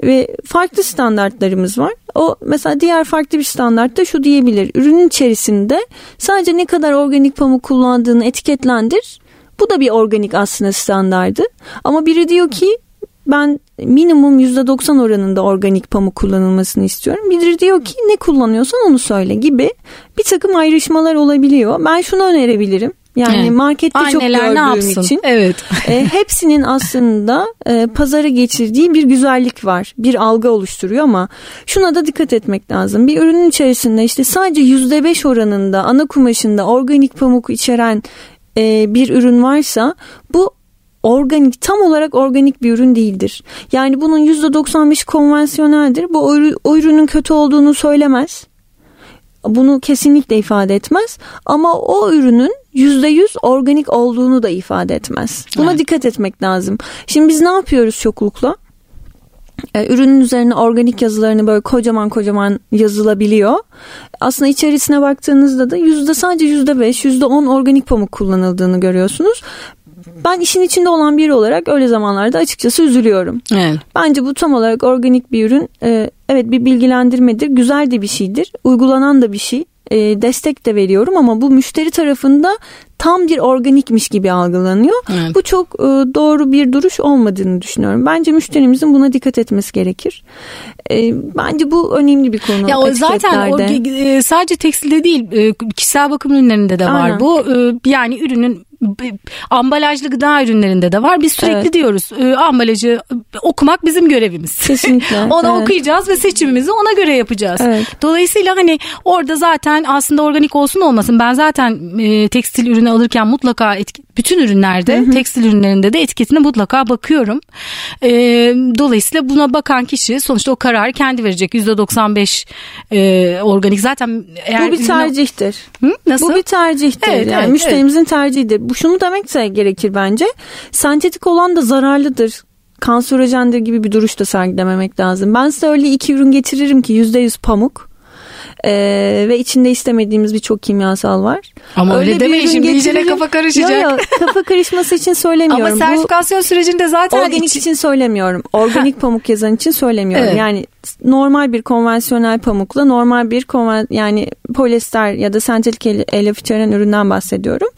C: Ve farklı standartlarımız var. O mesela diğer farklı bir standart da şu diyebilir. Ürünün içerisinde sadece ne kadar organik pamuk kullandığını etiketlendir. Bu da bir organik aslında standardı. Ama biri diyor ki ben minimum %90 oranında organik pamuk kullanılmasını istiyorum. Biri diyor ki ne kullanıyorsan onu söyle gibi bir takım ayrışmalar olabiliyor. Ben şunu önerebilirim. Yani
A: Evet.
C: markette çok
A: Anneler
C: gördüğüm
A: ne yapsın?
C: için
A: Evet.
C: e, hepsinin aslında e, pazara geçirdiği bir güzellik var. Bir algı oluşturuyor ama şuna da dikkat etmek lazım. Bir ürünün içerisinde işte sadece %5 oranında ana kumaşında organik pamuk içeren e, bir ürün varsa bu organik tam olarak organik bir ürün değildir. Yani bunun %95 konvansiyoneldir. Bu o, ürü- o ürünün kötü olduğunu söylemez. Bunu kesinlikle ifade etmez ama o ürünün %100 organik olduğunu da ifade etmez. Buna
A: Evet.
C: dikkat etmek lazım. Şimdi biz ne yapıyoruz çoklukla? Ee, ürünün üzerine organik yazılarını böyle kocaman kocaman yazılabiliyor. Aslında içerisine baktığınızda da yüzde sadece yüzde beş, yüzde on organik pamuk kullanıldığını görüyorsunuz. Ben işin içinde olan biri olarak öyle zamanlarda açıkçası üzülüyorum.
A: Evet.
C: Bence bu tam olarak organik bir ürün. Ee, evet bir bilgilendirmedir. Güzel de bir şeydir. Uygulanan da bir şey. Ee, destek de veriyorum ama bu müşteri tarafında tam bir organikmiş gibi algılanıyor.
A: Evet.
C: Bu çok e, doğru bir duruş olmadığını düşünüyorum. Bence müşterimizin buna dikkat etmesi gerekir. Ee, bence bu önemli bir konu.
A: Ya o zaten e, sadece tekstilde değil e, kişisel bakım ürünlerinde de var
C: Aynen.
A: bu. E, Yani ürünün ambalajlı gıda ürünlerinde de var. Biz sürekli
C: Evet.
A: diyoruz e, ambalajı e, okumak bizim görevimiz.
C: Kesinlikle,
A: Onu
C: evet.
A: okuyacağız ve seçimimizi ona göre yapacağız.
C: Evet.
A: Dolayısıyla hani orada zaten aslında organik olsun olmasın ben zaten e, tekstil ürünü alırken mutlaka etki- bütün ürünlerde tekstil ürünlerinde de etiketine mutlaka bakıyorum. E, dolayısıyla buna bakan kişi sonuçta o kararı kendi verecek. %95 e, organik zaten eğer
C: Bu bir
A: ürüne-
C: tercihtir.
A: Hı? Nasıl?
C: Bu bir tercihtir.
A: Evet,
C: yani
A: evet,
C: müşterimizin tercihidir. Bu şunu demek de gerekir bence. Sentetik olan da zararlıdır. Kanserojendir gibi bir duruş da sergilememek lazım. Ben size öyle iki ürün getiririm ki %100 pamuk. Ee, ve içinde istemediğimiz birçok kimyasal var.
A: Ama öyle, öyle demeyin şimdi iyice kafa karışacak. Yok yok
C: kafa karışması için söylemiyorum.
A: Ama sertifikasyon Bu, sürecinde zaten
C: organik için, için söylemiyorum. Organik pamuk yazan için söylemiyorum. Evet. Yani normal bir konvansiyonel pamukla normal bir konven yani polyester ya da sentetik elyaf içeren üründen bahsediyorum.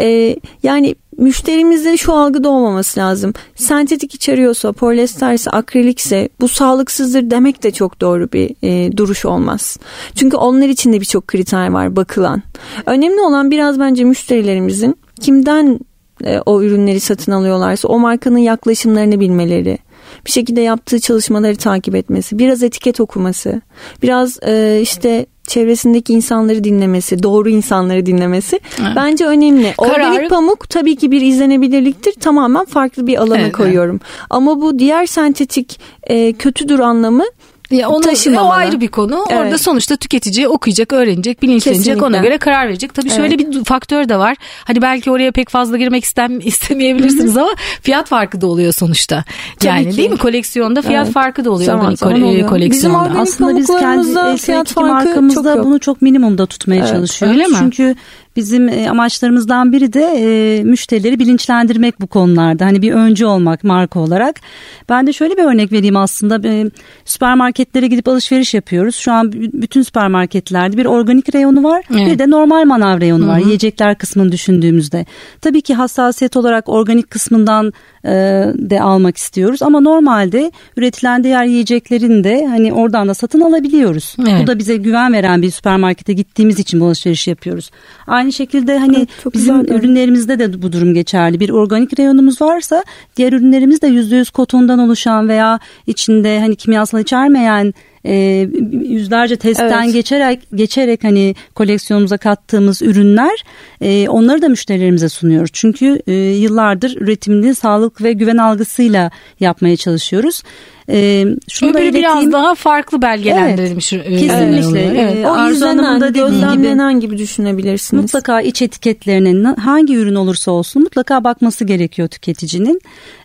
C: Ee, yani müşterimizde şu algıda olmaması lazım. Sentetik içeriyorsa, polyesterse, akrilikse bu sağlıksızdır demek de çok doğru bir e, duruş olmaz. Çünkü onlar için de birçok kriter var bakılan. Önemli olan biraz bence müşterilerimizin kimden e, o ürünleri satın alıyorlarsa o markanın yaklaşımlarını bilmeleri bir şekilde yaptığı çalışmaları takip etmesi, biraz etiket okuması, biraz e, işte çevresindeki insanları dinlemesi, doğru insanları dinlemesi evet. bence önemli. Kararı... Organik pamuk tabii ki bir izlenebilirliktir. Tamamen farklı bir alana evet, koyuyorum. Evet. Ama bu diğer sentetik e, kötüdür anlamı
A: ya onu, taşımamalı. O ayrı bir konu. Evet. Orada sonuçta tüketici okuyacak, öğrenecek, bilinçlenecek, Kesinlikle. ona göre karar verecek. Tabii evet. şöyle bir faktör de var. Hani belki oraya pek fazla girmek istem istemeyebilirsiniz ama fiyat farkı da oluyor sonuçta. Tabii yani ki. değil mi? Koleksiyonda fiyat evet. farkı da oluyor zaman, organik zaman oluyor. koleksiyonda.
B: Bizim Aslında biz kendi fiyat markamızda çok bunu çok minimumda tutmaya evet. çalışıyoruz. Öyle mi? Çünkü Bizim e, amaçlarımızdan biri de e, müşterileri bilinçlendirmek bu konularda. Hani bir öncü olmak marka olarak. Ben de şöyle bir örnek vereyim aslında. E, süpermarketlere gidip alışveriş yapıyoruz. Şu an bütün süpermarketlerde bir organik reyonu var. Evet. Bir de normal manav reyonu var. Hı-hı. Yiyecekler kısmını düşündüğümüzde. Tabii ki hassasiyet olarak organik kısmından de almak istiyoruz ama normalde üretilen diğer yiyeceklerin de hani oradan da satın alabiliyoruz. Evet. Bu da bize güven veren bir süpermarkete gittiğimiz için bu alışveriş yapıyoruz. Aynı şekilde hani evet, bizim güzel, ürünlerimizde de bu durum geçerli. Bir organik reyonumuz varsa diğer ürünlerimiz de %100 kotondan oluşan veya içinde hani kimyasal içermeyen e, yüzlerce testten evet. geçerek geçerek hani koleksiyonumuza kattığımız ürünler e, onları da müşterilerimize sunuyoruz. Çünkü e, yıllardır üretimini sağlık ve güven algısıyla yapmaya çalışıyoruz.
A: E, şunu Öbürü da biraz daha farklı belgelendirilmiş evet,
B: Kesinlikle.
C: Evet. O izlenen, gözlemlenen gibi, gibi düşünebilirsiniz.
B: Mutlaka iç etiketlerinin hangi ürün olursa olsun mutlaka bakması gerekiyor tüketicinin.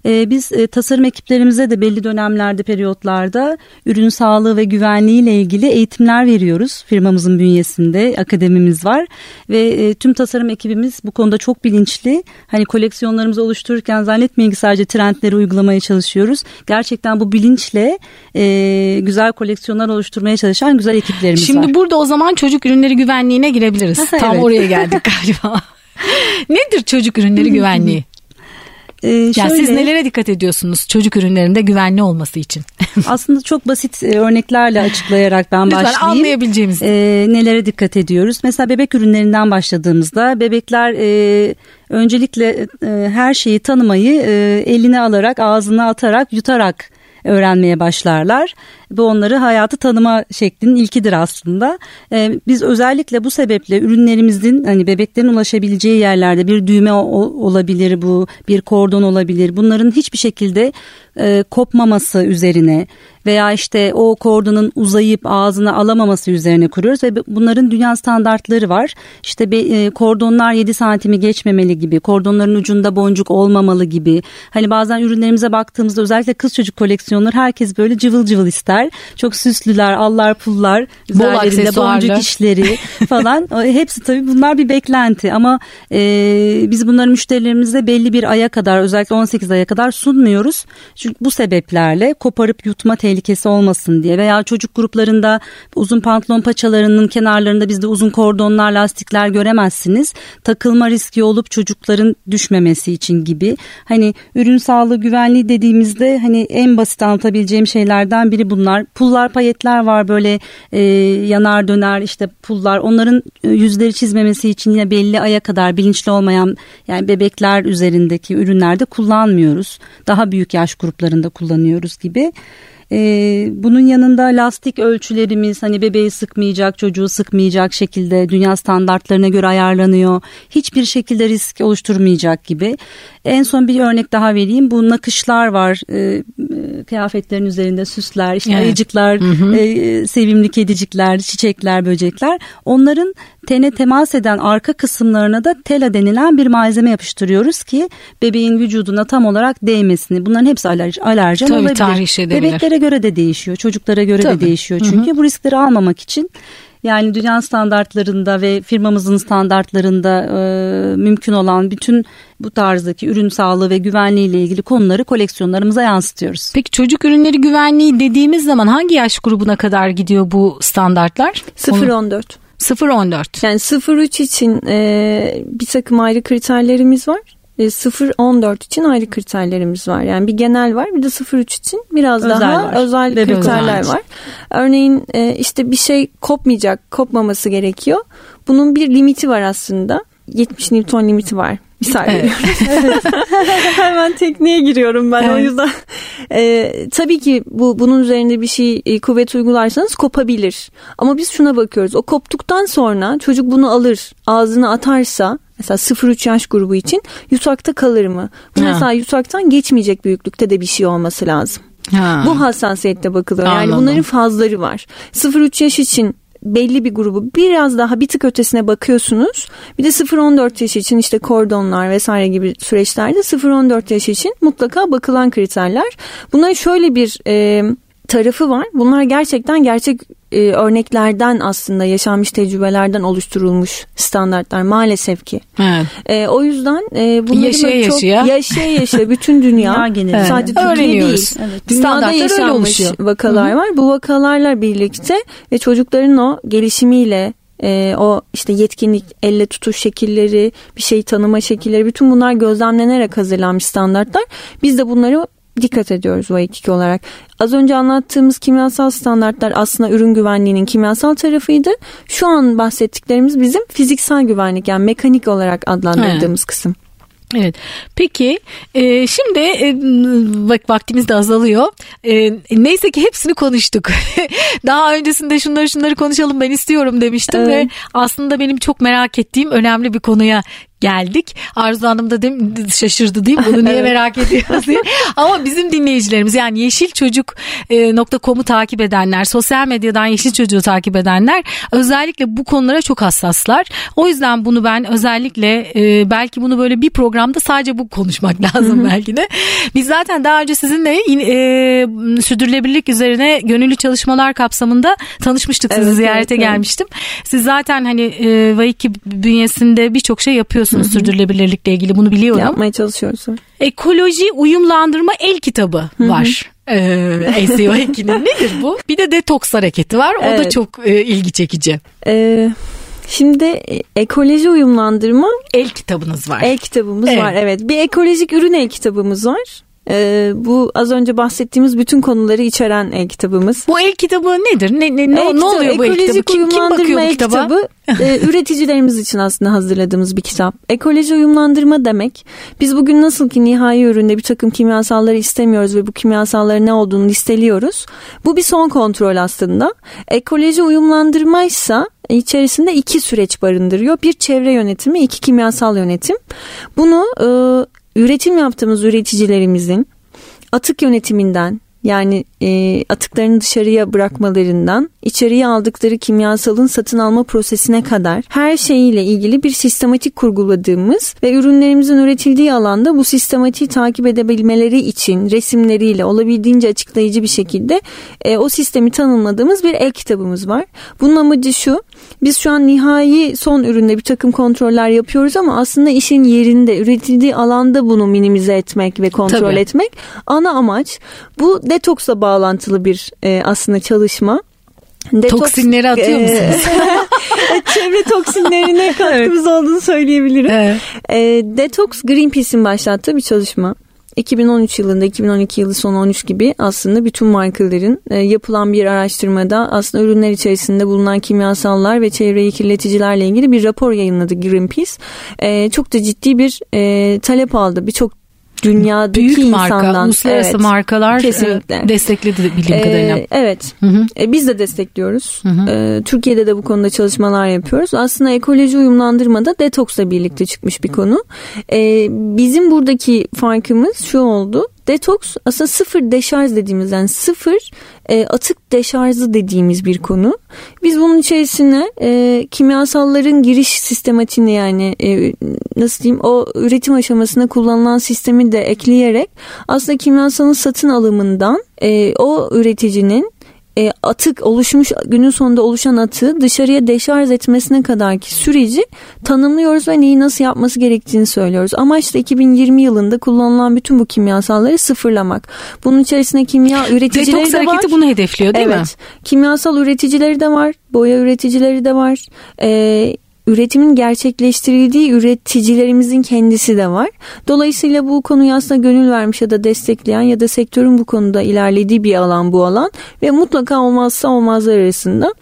B: E, biz e, tasarım ekiplerimize de belli dönemlerde, periyotlarda ürün sağlığı ve güvenliği ile ilgili eğitimler veriyoruz. Firmamızın bünyesinde akademimiz var ve e, tüm tasarım ekibimiz bu konuda çok bilinçli. Hani koleksiyonlarımızı oluştururken zannetmeyin ki sadece trendleri uygulamaya çalışıyoruz. Gerçekten bu bilinç bilinçle e, güzel koleksiyonlar oluşturmaya çalışan güzel ekiplerimiz
A: Şimdi
B: var.
A: Şimdi burada o zaman çocuk ürünleri güvenliğine girebiliriz. evet. Tam oraya geldik galiba. Nedir çocuk ürünleri güvenliği? Ee, şöyle, yani siz nelere dikkat ediyorsunuz çocuk ürünlerinde güvenli olması için?
B: aslında çok basit e, örneklerle açıklayarak ben Lütfen başlayayım.
A: anlayabileceğimiz.
B: Ee, nelere dikkat ediyoruz? Mesela bebek ürünlerinden başladığımızda bebekler e, öncelikle e, her şeyi tanımayı e, eline alarak ağzına atarak yutarak öğrenmeye başlarlar. Bu onları hayatı tanıma şeklinin ilkidir aslında. Ee, biz özellikle bu sebeple ürünlerimizin hani bebeklerin ulaşabileceği yerlerde bir düğme olabilir bu, bir kordon olabilir. Bunların hiçbir şekilde e, kopmaması üzerine veya işte o kordonun uzayıp ağzına alamaması üzerine kuruyoruz ve bunların dünya standartları var. İşte be, e, kordonlar 7 santimi geçmemeli gibi, kordonların ucunda boncuk olmamalı gibi. Hani bazen ürünlerimize baktığımızda özellikle kız çocuk koleksiyonları herkes böyle cıvıl cıvıl ister. Çok süslüler, allar pullar, üzerlerinde boncuk işleri falan. Hepsi tabii bunlar bir beklenti ama e, biz bunları müşterilerimize belli bir aya kadar özellikle 18 aya kadar sunmuyoruz. Çünkü bu sebeplerle koparıp yutma tehlikesi olmasın diye veya çocuk gruplarında uzun pantolon paçalarının kenarlarında bizde uzun kordonlar, lastikler göremezsiniz. Takılma riski olup çocukların düşmemesi için gibi. Hani ürün sağlığı güvenliği dediğimizde hani en basit anlatabileceğim şeylerden biri bunlar. Pullar, payetler var böyle e, yanar döner işte pullar. Onların e, yüzleri çizmemesi için yine belli aya kadar bilinçli olmayan yani bebekler üzerindeki ürünlerde kullanmıyoruz. Daha büyük yaş gruplarında kullanıyoruz gibi. Ee, bunun yanında lastik ölçülerimiz hani bebeği sıkmayacak, çocuğu sıkmayacak şekilde dünya standartlarına göre ayarlanıyor. Hiçbir şekilde risk oluşturmayacak gibi. En son bir örnek daha vereyim. Bu nakışlar var. E, kıyafetlerin üzerinde süsler, işte evet. ayıcıklar, hı hı. E, sevimli kedicikler, çiçekler, böcekler. Onların tene temas eden arka kısımlarına da tela denilen bir malzeme yapıştırıyoruz ki bebeğin vücuduna tam olarak değmesini. Bunların hepsi alerj, alerjen
A: Tabii, olabilir. Bebeklere
B: göre de değişiyor, çocuklara göre Tabii. de değişiyor. Çünkü hı hı. bu riskleri almamak için Yani dünya standartlarında ve firmamızın standartlarında e, mümkün olan bütün bu tarzdaki ürün sağlığı ve güvenliği ile ilgili konuları koleksiyonlarımıza yansıtıyoruz.
A: Peki çocuk ürünleri güvenliği dediğimiz zaman hangi yaş grubuna kadar gidiyor bu standartlar?
C: 0-14.
A: 0-14.
C: Yani 0-3 için e, bir takım ayrı kriterlerimiz var. 0-14 e, için ayrı kriterlerimiz var. Yani bir genel var bir de 0-3 için biraz özel daha var. özel Bebek kriterler özel. var. Örneğin e, işte bir şey kopmayacak, kopmaması gerekiyor. Bunun bir limiti var aslında. 70 Newton limiti var. Misal evet. Hemen tekniğe giriyorum ben evet. o yüzden. Ee, tabii ki bu bunun üzerinde bir şey e, kuvvet uygularsanız kopabilir. Ama biz şuna bakıyoruz. O koptuktan sonra çocuk bunu alır, ağzına atarsa Mesela 0-3 yaş grubu için yutakta kalır mı? Bu ha. mesela yutaktan geçmeyecek büyüklükte de bir şey olması lazım. Ha. Bu hassasiyette bakılıyor. Anladım. Yani bunların fazları var. 0-3 yaş için belli bir grubu biraz daha bir tık ötesine bakıyorsunuz. Bir de 0-14 yaş için işte kordonlar vesaire gibi süreçlerde 0-14 yaş için mutlaka bakılan kriterler. Bunların şöyle bir e, tarafı var. Bunlar gerçekten gerçek e, örneklerden aslında yaşanmış tecrübelerden oluşturulmuş standartlar maalesef ki. Evet. E, o yüzden e, bunları yaşaya çok yaşaya. yaşaya yaşaya bütün dünya, dünya evet. sadece Türkiye değil. Evet. Dünyada yaşanmış vakalar Hı-hı. var. Bu vakalarla birlikte ve çocukların o gelişimiyle e, o işte yetkinlik, elle tutuş şekilleri, bir şey tanıma şekilleri bütün bunlar gözlemlenerek hazırlanmış standartlar. Biz de bunları dikkat ediyoruz Vaikiki olarak. Az önce anlattığımız kimyasal standartlar aslında ürün güvenliğinin kimyasal tarafıydı. Şu an bahsettiklerimiz bizim fiziksel güvenlik yani mekanik olarak adlandırdığımız evet. kısım.
A: Evet. Peki e, şimdi e, bak vaktimiz de azalıyor. E, neyse ki hepsini konuştuk. Daha öncesinde şunları şunları konuşalım ben istiyorum demiştim evet. ve aslında benim çok merak ettiğim önemli bir konuya geldik. Arzu Hanım da değil şaşırdı değil mi? Bunu niye merak ediyoruz diye. Ama bizim dinleyicilerimiz yani yeşilçocuk.com'u takip edenler, sosyal medyadan Yeşil Çocuğu takip edenler özellikle bu konulara çok hassaslar. O yüzden bunu ben özellikle e, belki bunu böyle bir programda sadece bu konuşmak lazım belki de. Biz zaten daha önce sizinle e, sürdürülebilirlik üzerine gönüllü çalışmalar kapsamında tanışmıştık. Sizi evet, ziyarete evet, gelmiştim. Siz zaten hani e, Vaiki bünyesinde birçok şey yapıyorsunuz yapıyorsunuz sürdürülebilirlikle ilgili bunu biliyorum.
C: Yapmaya çalışıyoruz.
A: Ekoloji uyumlandırma el kitabı var. ee, SEO ekinin nedir bu? Bir de detoks hareketi var. O evet. da çok e, ilgi çekici.
C: Ee, Şimdi e, ekoloji uyumlandırma
A: el kitabınız var.
C: El kitabımız evet. var evet. Bir ekolojik ürün el kitabımız var. Ee, bu az önce bahsettiğimiz bütün konuları içeren el kitabımız.
A: Bu el kitabı nedir? Ne, ne, ne, ne oluyor bu el kitabı? Kim, kim bakıyor bu kitaba? Kitabı,
C: e, üreticilerimiz için aslında hazırladığımız bir kitap. Ekoloji uyumlandırma demek. Biz bugün nasıl ki nihai üründe bir takım kimyasalları istemiyoruz ve bu kimyasalların ne olduğunu listeliyoruz. Bu bir son kontrol aslında. Ekoloji uyumlandırma ise içerisinde iki süreç barındırıyor. Bir çevre yönetimi, iki kimyasal yönetim. Bunu e, üretim yaptığımız üreticilerimizin atık yönetiminden yani e, atıklarını dışarıya bırakmalarından içeriye aldıkları kimyasalın satın alma prosesine kadar her şeyiyle ilgili bir sistematik kurguladığımız ve ürünlerimizin üretildiği alanda bu sistematiği takip edebilmeleri için resimleriyle olabildiğince açıklayıcı bir şekilde e, o sistemi tanımladığımız bir el kitabımız var. Bunun amacı şu biz şu an nihai son üründe bir takım kontroller yapıyoruz ama aslında işin yerinde üretildiği alanda bunu minimize etmek ve kontrol Tabii. etmek ana amaç. Bu detoksla bağlantılı bir e, aslında çalışma.
A: Detoks, Toksinleri atıyor e, musunuz?
C: çevre toksinlerine katkımız evet. olduğunu söyleyebilirim. Evet. E, Detox Greenpeace'in başlattığı bir çalışma. 2013 yılında 2012 yılı son 13 gibi aslında bütün markaların e, yapılan bir araştırmada aslında ürünler içerisinde bulunan kimyasallar ve çevreyi kirleticilerle ilgili bir rapor yayınladı Greenpeace. E, çok da ciddi bir e, talep aldı. Birçok dünyadaki Büyük
A: marka, insandan. uluslararası evet, markalar e, kesinlikle. destekledi bildiğim ee, kadarıyla.
C: Evet. Hı hı. E, biz de destekliyoruz. Hı hı. E, Türkiye'de de bu konuda çalışmalar yapıyoruz. Aslında ekoloji uyumlandırmada detoksla birlikte çıkmış bir konu. E, bizim buradaki farkımız şu oldu Detoks aslında sıfır deşarj dediğimiz yani sıfır e, atık deşarjı dediğimiz bir konu. Biz bunun içerisine e, kimyasalların giriş sistematiğini yani e, nasıl diyeyim o üretim aşamasında kullanılan sistemi de ekleyerek aslında kimyasalın satın alımından e, o üreticinin e, atık oluşmuş günün sonunda oluşan atığı dışarıya deşarj etmesine kadarki süreci tanımlıyoruz ve neyi nasıl yapması gerektiğini söylüyoruz. Amaç da 2020 yılında kullanılan bütün bu kimyasalları sıfırlamak. Bunun içerisinde kimya üreticileri
A: Detoks
C: de var.
A: hareketi bunu hedefliyor değil
C: evet.
A: mi?
C: Kimyasal üreticileri de var. Boya üreticileri de var. Ee, üretimin gerçekleştirildiği üreticilerimizin kendisi de var. Dolayısıyla bu konuyu aslında gönül vermiş ya da destekleyen ya da sektörün bu konuda ilerlediği bir alan bu alan ve mutlaka olmazsa olmazlar arasında.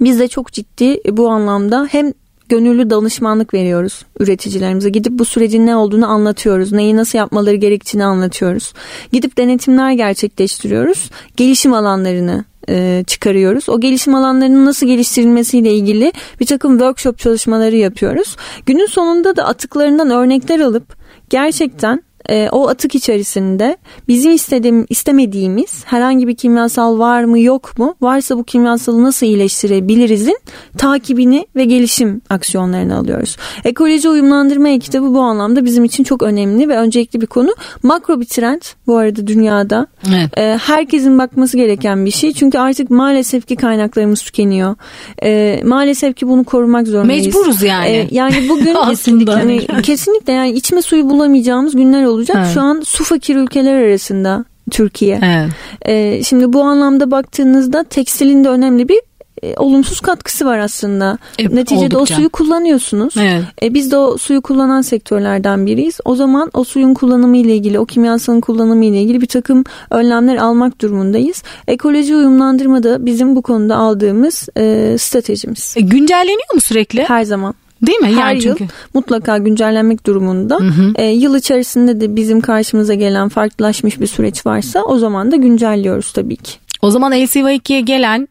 C: Biz de çok ciddi bu anlamda hem gönüllü danışmanlık veriyoruz üreticilerimize. Gidip bu sürecin ne olduğunu anlatıyoruz. Neyi nasıl yapmaları gerektiğini anlatıyoruz. Gidip denetimler gerçekleştiriyoruz. Gelişim alanlarını e, çıkarıyoruz. O gelişim alanlarının nasıl geliştirilmesiyle ilgili bir takım workshop çalışmaları yapıyoruz. Günün sonunda da atıklarından örnekler alıp gerçekten e, o atık içerisinde bizim istediğim, istemediğimiz herhangi bir kimyasal var mı yok mu? Varsa bu kimyasalı nasıl iyileştirebilirizin takibini ve gelişim aksiyonlarını alıyoruz. Ekoloji uyumlandırma kitabı bu anlamda bizim için çok önemli ve öncelikli bir konu. Makro bir trend bu arada dünyada.
A: Evet.
C: E, herkesin bakması gereken bir şey. Çünkü artık maalesef ki kaynaklarımız tükeniyor. E, maalesef ki bunu korumak zorundayız.
A: Mecburuz yani.
C: E, yani bugün
A: Aslında.
C: hani kesinlikle yani içme suyu bulamayacağımız günler olacak.
A: Evet.
C: Şu an su fakir ülkeler arasında Türkiye.
A: Evet.
C: E, şimdi bu anlamda baktığınızda tekstilin de önemli bir e, olumsuz katkısı var aslında.
A: E,
C: Neticede
A: oldukça.
C: o suyu kullanıyorsunuz.
A: Evet.
C: E, biz de o suyu kullanan sektörlerden biriyiz. O zaman o suyun kullanımı ile ilgili, o kimyasalın kullanımı ile ilgili bir takım önlemler almak durumundayız. Ekoloji uyumlandırma da bizim bu konuda aldığımız e, stratejimiz.
A: E, güncelleniyor mu sürekli?
C: Her zaman.
A: Değil mi?
C: Her
A: yani
C: yıl
A: çünkü.
C: mutlaka güncellenmek durumunda. E, yıl içerisinde de bizim karşımıza gelen farklılaşmış bir süreç varsa o zaman da güncelliyoruz tabii ki.
A: O zaman LCV2'ye gelen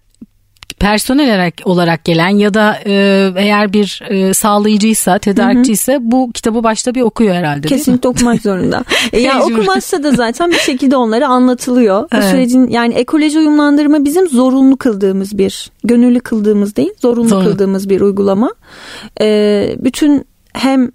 A: personel olarak, gelen ya da e, eğer bir e, sağlayıcıysa, tedarikçiyse bu kitabı başta bir okuyor herhalde?
C: Kesinlikle okumak zorunda. E, yani okumazsa da zaten bir şekilde onlara anlatılıyor. Bu
A: Evet.
C: sürecin yani ekoloji uyumlandırma bizim zorunlu kıldığımız bir, gönüllü kıldığımız değil, zorunlu
A: Zorunlu.
C: kıldığımız bir uygulama. E, bütün hem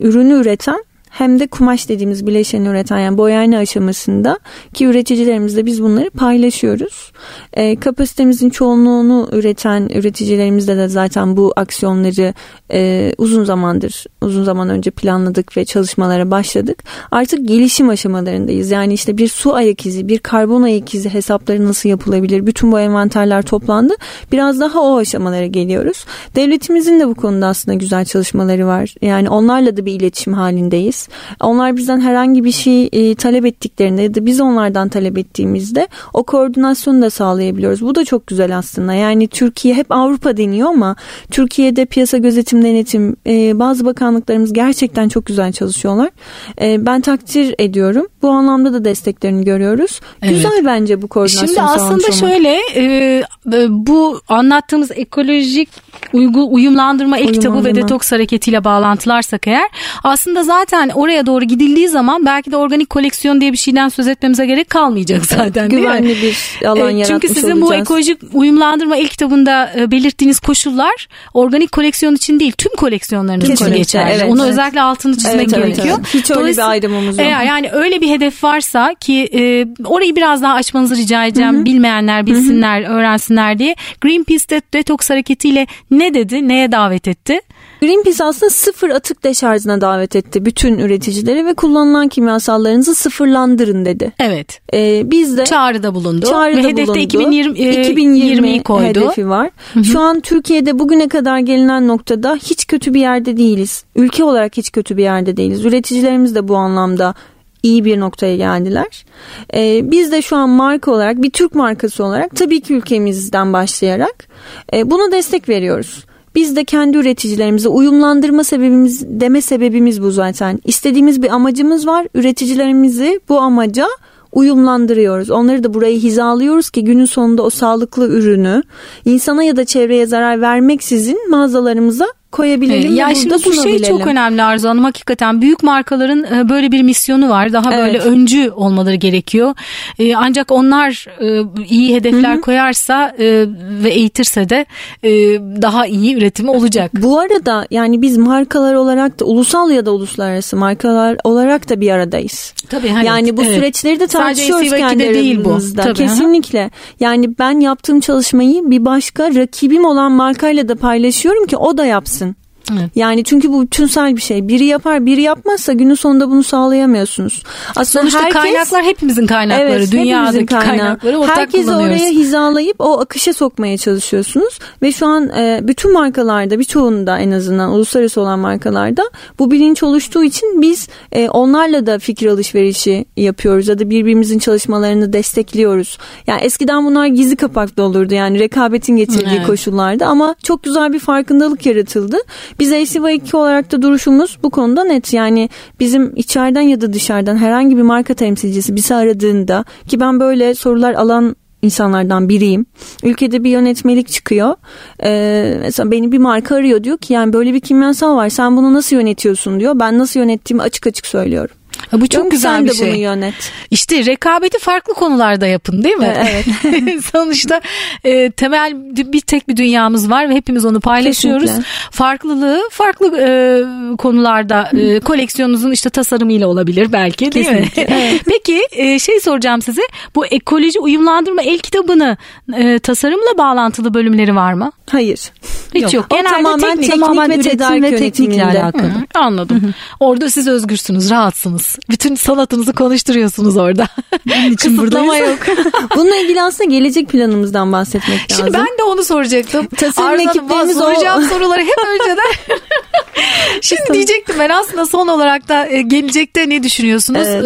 C: ürünü üreten hem de kumaş dediğimiz bileşeni üreten yani boyayma aşamasında ki üreticilerimizle biz bunları paylaşıyoruz. E, kapasitemizin çoğunluğunu üreten üreticilerimizle de zaten bu aksiyonları e, uzun zamandır uzun zaman önce planladık ve çalışmalara başladık. Artık gelişim aşamalarındayız. Yani işte bir su ayak izi, bir karbon ayak izi hesapları nasıl yapılabilir? Bütün bu envanterler toplandı. Biraz daha o aşamalara geliyoruz. Devletimizin de bu konuda aslında güzel çalışmaları var. Yani onlarla da bir iletişim halindeyiz. Onlar bizden herhangi bir şey e, talep ettiklerinde ya da biz onlardan talep ettiğimizde o koordinasyonu da sağlayabiliyoruz. Bu da çok güzel aslında. Yani Türkiye hep Avrupa deniyor ama Türkiye'de piyasa gözetim denetim e, bazı bakanlıklarımız gerçekten çok güzel çalışıyorlar. E, ben takdir ediyorum. Bu anlamda da desteklerini görüyoruz.
A: Evet.
C: Güzel bence bu koordinasyon
A: Şimdi aslında şöyle e, e, bu anlattığımız ekolojik uygu, uyumlandırma ek kitabı ve
C: Uyumlandırma.
A: detoks hareketiyle bağlantılarsak eğer aslında zaten oraya doğru gidildiği zaman belki de organik koleksiyon diye bir şeyden söz etmemize gerek kalmayacak zaten değil mi?
C: güvenli bir alan
A: E,
C: yaratmış
A: Çünkü sizin bu
C: olacağız.
A: ekolojik uyumlandırma ilk kitabında e, belirttiğiniz koşullar organik koleksiyon için değil tüm koleksiyonlarınız için geçerli.
C: evet,
A: Onu
C: evet.
A: özellikle altını çizmek
C: Evet, evet,
A: gerekiyor.
C: evet. Hiç öyle bir ayrımımız yok.
A: Eğer yani öyle bir hedef varsa ki e, orayı biraz daha açmanızı rica edeceğim. Bilmeyenler bilsinler, öğrensinler diye. Greenpeace de detoks hareketiyle ne dedi, neye davet etti?
C: Greenpeace aslında sıfır atık deşarjına davet etti bütün üreticileri ve kullanılan kimyasallarınızı sıfırlandırın dedi.
A: Evet.
C: Ee, biz de
A: Çağrıda bulundu.
C: çağrıda
A: Ve hedefte
C: bulundu.
A: 2020, e,
C: 2020
A: 20'yi koydu.
C: hedefi var. Şu an Türkiye'de bugüne kadar gelinen noktada hiç kötü bir yerde değiliz. Ülke olarak hiç kötü bir yerde değiliz. Üreticilerimiz de bu anlamda iyi bir noktaya geldiler. Ee, biz de şu an marka olarak bir Türk markası olarak tabii ki ülkemizden başlayarak e, buna destek veriyoruz. Biz de kendi üreticilerimize uyumlandırma sebebimiz deme sebebimiz bu zaten. İstediğimiz bir amacımız var. Üreticilerimizi bu amaca uyumlandırıyoruz. Onları da burayı hizalıyoruz ki günün sonunda o sağlıklı ürünü insana ya da çevreye zarar vermeksizin mağazalarımıza koyabilelim
A: ya
C: ve
A: şimdi bu şey çok önemli Arzu Hanım hakikaten büyük markaların e, böyle bir misyonu var daha
C: Evet.
A: böyle öncü olmaları gerekiyor E, ancak onlar e, iyi hedefler koyarsa e, ve eğitirse de e, daha iyi üretimi olacak.
C: Bu arada yani biz markalar olarak da ulusal ya da uluslararası markalar olarak da bir aradayız.
A: Tabii hani,
C: yani bu
A: evet.
C: süreçleri de tartışıyoruz
A: SC2'de
C: kendi
A: değil bu. Tabii, hı hı.
C: Kesinlikle. Yani ben yaptığım çalışmayı bir başka rakibim olan markayla da paylaşıyorum ki o da yapsın.
A: Evet.
C: Yani çünkü bu bütünsel bir şey. Biri yapar, biri yapmazsa günün sonunda bunu sağlayamıyorsunuz. Aslında
A: Sonuçta
C: herkes,
A: kaynaklar hepimizin kaynakları.
C: Evet,
A: Dünyadaki
C: hepimizin kaynağı.
A: kaynakları ortak
C: Herkesi
A: kullanıyoruz.
C: oraya hizalayıp o akışa sokmaya çalışıyorsunuz. Ve şu an e, bütün markalarda birçoğunda en azından uluslararası olan markalarda bu bilinç oluştuğu için biz e, onlarla da fikir alışverişi yapıyoruz ya da birbirimizin çalışmalarını destekliyoruz. Yani eskiden bunlar gizli kapaklı olurdu yani rekabetin getirdiği
A: Evet.
C: koşullarda ama çok güzel bir farkındalık yaratıldı. Biz ACV2 olarak da duruşumuz bu konuda net. Yani bizim içeriden ya da dışarıdan herhangi bir marka temsilcisi bizi aradığında ki ben böyle sorular alan insanlardan biriyim. Ülkede bir yönetmelik çıkıyor. Ee, mesela beni bir marka arıyor diyor ki yani böyle bir kimyasal var sen bunu nasıl yönetiyorsun diyor. Ben nasıl yönettiğimi açık açık söylüyorum.
A: Ha, bu çok
C: ki,
A: güzel
C: sen
A: bir
C: de
A: şey.
C: bunu yönet.
A: İşte rekabeti farklı konularda yapın değil mi?
C: Evet.
A: Sonuçta e, temel bir tek bir dünyamız var ve hepimiz onu paylaşıyoruz.
C: Kesinlikle.
A: Farklılığı farklı e, konularda e, koleksiyonunuzun işte tasarımıyla olabilir belki değil mi? Peki e, şey soracağım size. Bu ekoloji uyumlandırma el kitabını e, tasarımla bağlantılı bölümleri var mı?
C: Hayır.
A: Hiç yok.
C: O
A: Genelde
C: tamamen
A: teknik.
C: teknik
B: Tamamen
C: ve
B: üretim
C: tedarik
B: ve teknikle alakalı.
A: Hı, anladım. Orada siz özgürsünüz, rahatsınız. Bütün sanatınızı konuşturuyorsunuz orada.
B: için
A: Kısıtlama yok.
C: Bununla ilgili aslında gelecek planımızdan bahsetmek lazım.
A: Şimdi ben de onu soracaktım.
C: Tasarım ekiplerimiz o-
A: soracağım soruları hep önceden. Şimdi diyecektim ben aslında son olarak da e, gelecekte ne düşünüyorsunuz?
C: Evet.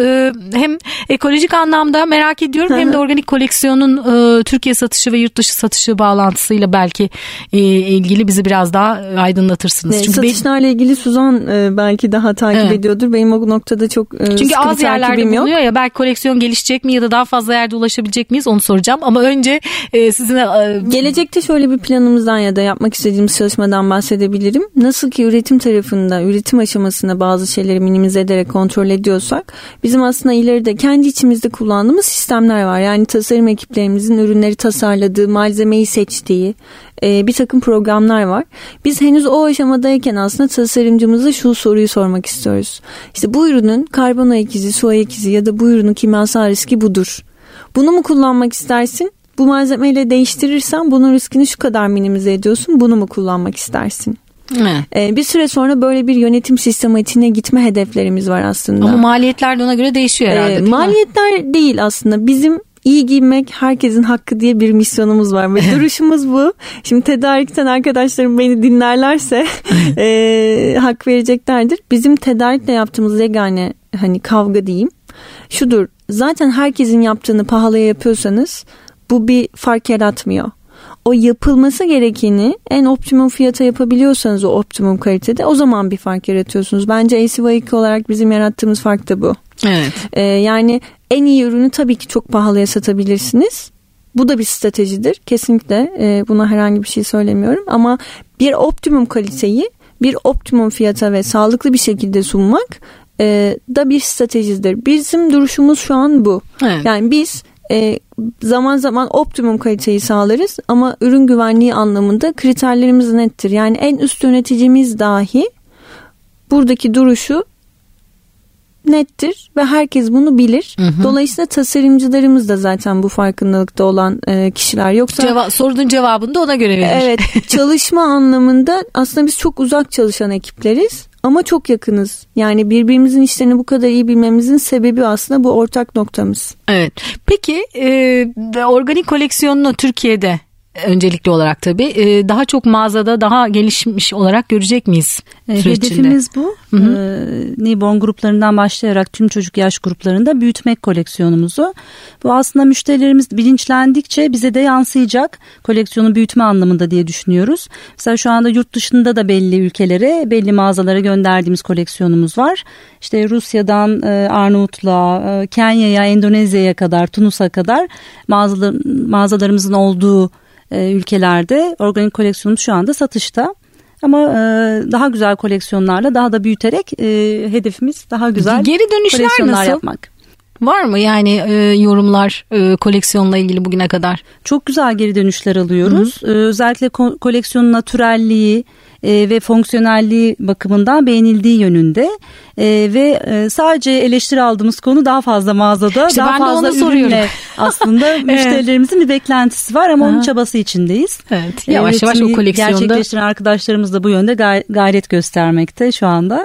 A: E, hem ekolojik anlamda merak ediyorum hem de organik koleksiyonun e, Türkiye satışı ve yurt dışı satışı bağlantısıyla belki e, ilgili bizi biraz daha aydınlatırsınız.
C: Ne,
A: Çünkü, benim-
C: satışlarla ilgili Suzan belki daha takip
A: Evet.
C: ediyordur. Benim o noktada çok
A: çünkü
C: sıkı
A: az
C: bir
A: yerlerde
C: takibim yok.
A: bulunuyor ya belki koleksiyon gelişecek mi ya da daha fazla yerde ulaşabilecek miyiz onu soracağım. Ama önce e, sizinle e,
C: Gelecekte şöyle bir planımızdan ya da yapmak istediğimiz çalışmadan bahsedebilirim. Nasıl ki üretim tarafında, üretim aşamasında bazı şeyleri minimize ederek kontrol ediyorsak bizim aslında ileride kendi içimizde kullandığımız sistemler var. Yani tasarım ekiplerimizin ürünleri tasarladığı, malzemeyi seçtiği e, bir takım programlar var. Biz henüz o aşamadayken aslında tasarımcımıza şu soruyu sormak istiyoruz. İşte bu ürünün karbon ayak izi, su ayak izi ya da bu ürünün kimyasal riski budur. Bunu mu kullanmak istersin? Bu malzemeyle değiştirirsen bunun riskini şu kadar minimize ediyorsun. Bunu mu kullanmak istersin?
A: evet.
C: Ee, bir süre sonra böyle bir yönetim sistematiğine gitme hedeflerimiz var aslında.
A: ama maliyetler de ona göre değişiyor herhalde.
C: Ee,
A: değil mi?
C: maliyetler değil aslında. Bizim iyi giymek herkesin hakkı diye bir misyonumuz var ve duruşumuz bu. Şimdi tedarikten arkadaşlarım beni dinlerlerse e, hak vereceklerdir. Bizim tedarikle yaptığımız yegane hani kavga diyeyim. Şudur zaten herkesin yaptığını pahalıya yapıyorsanız bu bir fark yaratmıyor. O yapılması gerekeni en optimum fiyata yapabiliyorsanız o optimum kalitede o zaman bir fark yaratıyorsunuz. Bence ACV2 olarak bizim yarattığımız fark da bu.
A: Evet.
C: Ee, yani en iyi ürünü tabii ki çok pahalıya satabilirsiniz. Bu da bir stratejidir. Kesinlikle e, buna herhangi bir şey söylemiyorum. Ama bir optimum kaliteyi bir optimum fiyata ve sağlıklı bir şekilde sunmak e, da bir stratejidir. Bizim duruşumuz şu an bu.
A: Evet.
C: Yani biz e, zaman zaman optimum kaliteyi sağlarız ama ürün güvenliği anlamında kriterlerimiz nettir. Yani en üst yöneticimiz dahi buradaki duruşu nettir ve herkes bunu bilir.
A: Hı hı.
C: Dolayısıyla tasarımcılarımız da zaten bu farkındalıkta olan e, kişiler. Yoksa
A: Ceva sorunun cevabını da ona göre verir.
C: evet çalışma anlamında aslında biz çok uzak çalışan ekipleriz ama çok yakınız. Yani birbirimizin işlerini bu kadar iyi bilmemizin sebebi aslında bu ortak noktamız.
A: Evet. Peki e, organik koleksiyonunu Türkiye'de öncelikli olarak tabii e, daha çok mağazada daha gelişmiş olarak görecek miyiz?
B: E,
A: içinde?
B: Hedefimiz bu. E, newborn gruplarından başlayarak tüm çocuk yaş gruplarında büyütmek koleksiyonumuzu. Bu aslında müşterilerimiz bilinçlendikçe bize de yansıyacak koleksiyonu büyütme anlamında diye düşünüyoruz. Mesela şu anda yurt dışında da belli ülkelere, belli mağazalara gönderdiğimiz koleksiyonumuz var. İşte Rusya'dan e, Arnavutluğa, e, Kenya'ya, Endonezya'ya kadar, Tunus'a kadar mağazalar, mağazalarımızın olduğu e, ülkelerde organik koleksiyonumuz şu anda satışta. Ama e, daha güzel koleksiyonlarla daha da büyüterek e, hedefimiz daha güzel
A: Geri dönüşler
B: koleksiyonlar
A: nasıl?
B: yapmak.
A: Var mı yani e, yorumlar e, koleksiyonla ilgili bugüne kadar?
B: Çok güzel geri dönüşler alıyoruz. Ee, özellikle ko- koleksiyonun natürelliği e, ve fonksiyonelliği bakımından beğenildiği yönünde E, ve e, sadece eleştiri aldığımız konu daha fazla mağazada
A: İşte
B: daha fazla ürünle aslında müşterilerimizin bir beklentisi var ama onun çabası içindeyiz.
A: Evet, yavaş yavaş o koleksiyonda-
B: gerçekleştiren arkadaşlarımız da bu yönde gay- gayret göstermekte şu anda.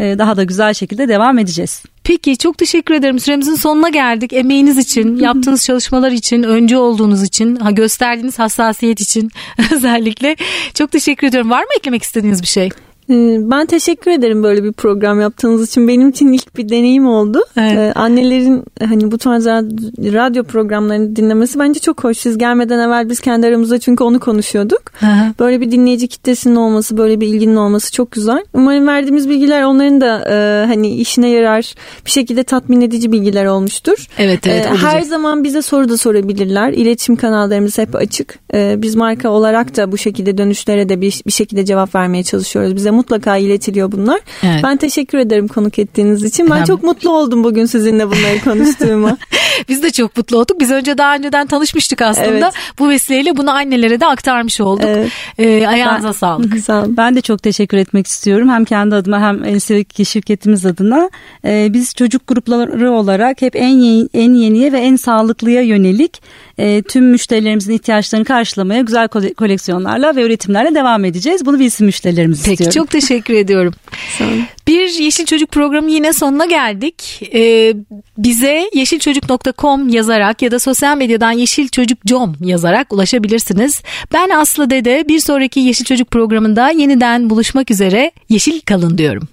B: E, daha da güzel şekilde devam edeceğiz.
A: Peki çok teşekkür ederim. Süremizin sonuna geldik. Emeğiniz için, yaptığınız çalışmalar için, öncü olduğunuz için, ha, gösterdiğiniz hassasiyet için özellikle çok teşekkür ediyorum. Var mı eklemek istediğiniz bir şey?
C: Ee, Ben teşekkür ederim böyle bir program yaptığınız için. Benim için ilk bir deneyim oldu.
A: Evet.
C: Ee, Annelerin hani bu tarz rad- radyo programlarını dinlemesi bence çok hoş. Siz gelmeden evvel biz kendi aramızda çünkü onu konuşuyorduk.
A: Hı.
C: Böyle bir dinleyici kitlesinin olması, böyle bir ilginin olması çok güzel. Umarım verdiğimiz bilgiler onların da e, hani işine yarar, bir şekilde tatmin edici bilgiler olmuştur.
A: Evet evet
C: Ee,
A: olacak.
C: Her zaman bize soru da sorabilirler. İletişim kanallarımız hep açık. Biz marka olarak da bu şekilde dönüşlere de bir, bir şekilde cevap vermeye çalışıyoruz. Bize mutlaka iletiliyor bunlar.
A: Evet.
C: Ben teşekkür ederim konuk ettiğiniz için. Ben
A: Ben-
C: çok mutlu oldum bugün sizinle bunları konuştuğuma.
A: Biz de çok mutlu olduk. Biz önce daha önceden tanışmıştık aslında.
C: Evet.
A: Bu vesileyle bunu annelere de aktarmış olduk.
C: Evet.
A: Ee, ayağınıza sağlık.
C: Sağ olun.
B: Ben de çok teşekkür etmek istiyorum. Hem kendi adıma hem Elsevik şirketimiz adına. Ee, biz çocuk grupları olarak hep en yeni, en yeniye ve en sağlıklıya yönelik e, tüm müşterilerimizin ihtiyaçlarını karşılamaya güzel kole- koleksiyonlarla ve üretimlerle devam edeceğiz. Bunu bilsin müşterilerimiz
A: Peki
B: istiyorum.
A: Çok teşekkür ediyorum.
C: Sağ olun.
A: Bir Yeşil Çocuk programı yine sonuna geldik. Ee, bize yeşilçocuk.com yazarak ya da sosyal medyadan Yeşil Çocuk Com yazarak ulaşabilirsiniz. Ben Aslı Dede bir sonraki Yeşil Çocuk programında yeniden buluşmak üzere yeşil kalın diyorum.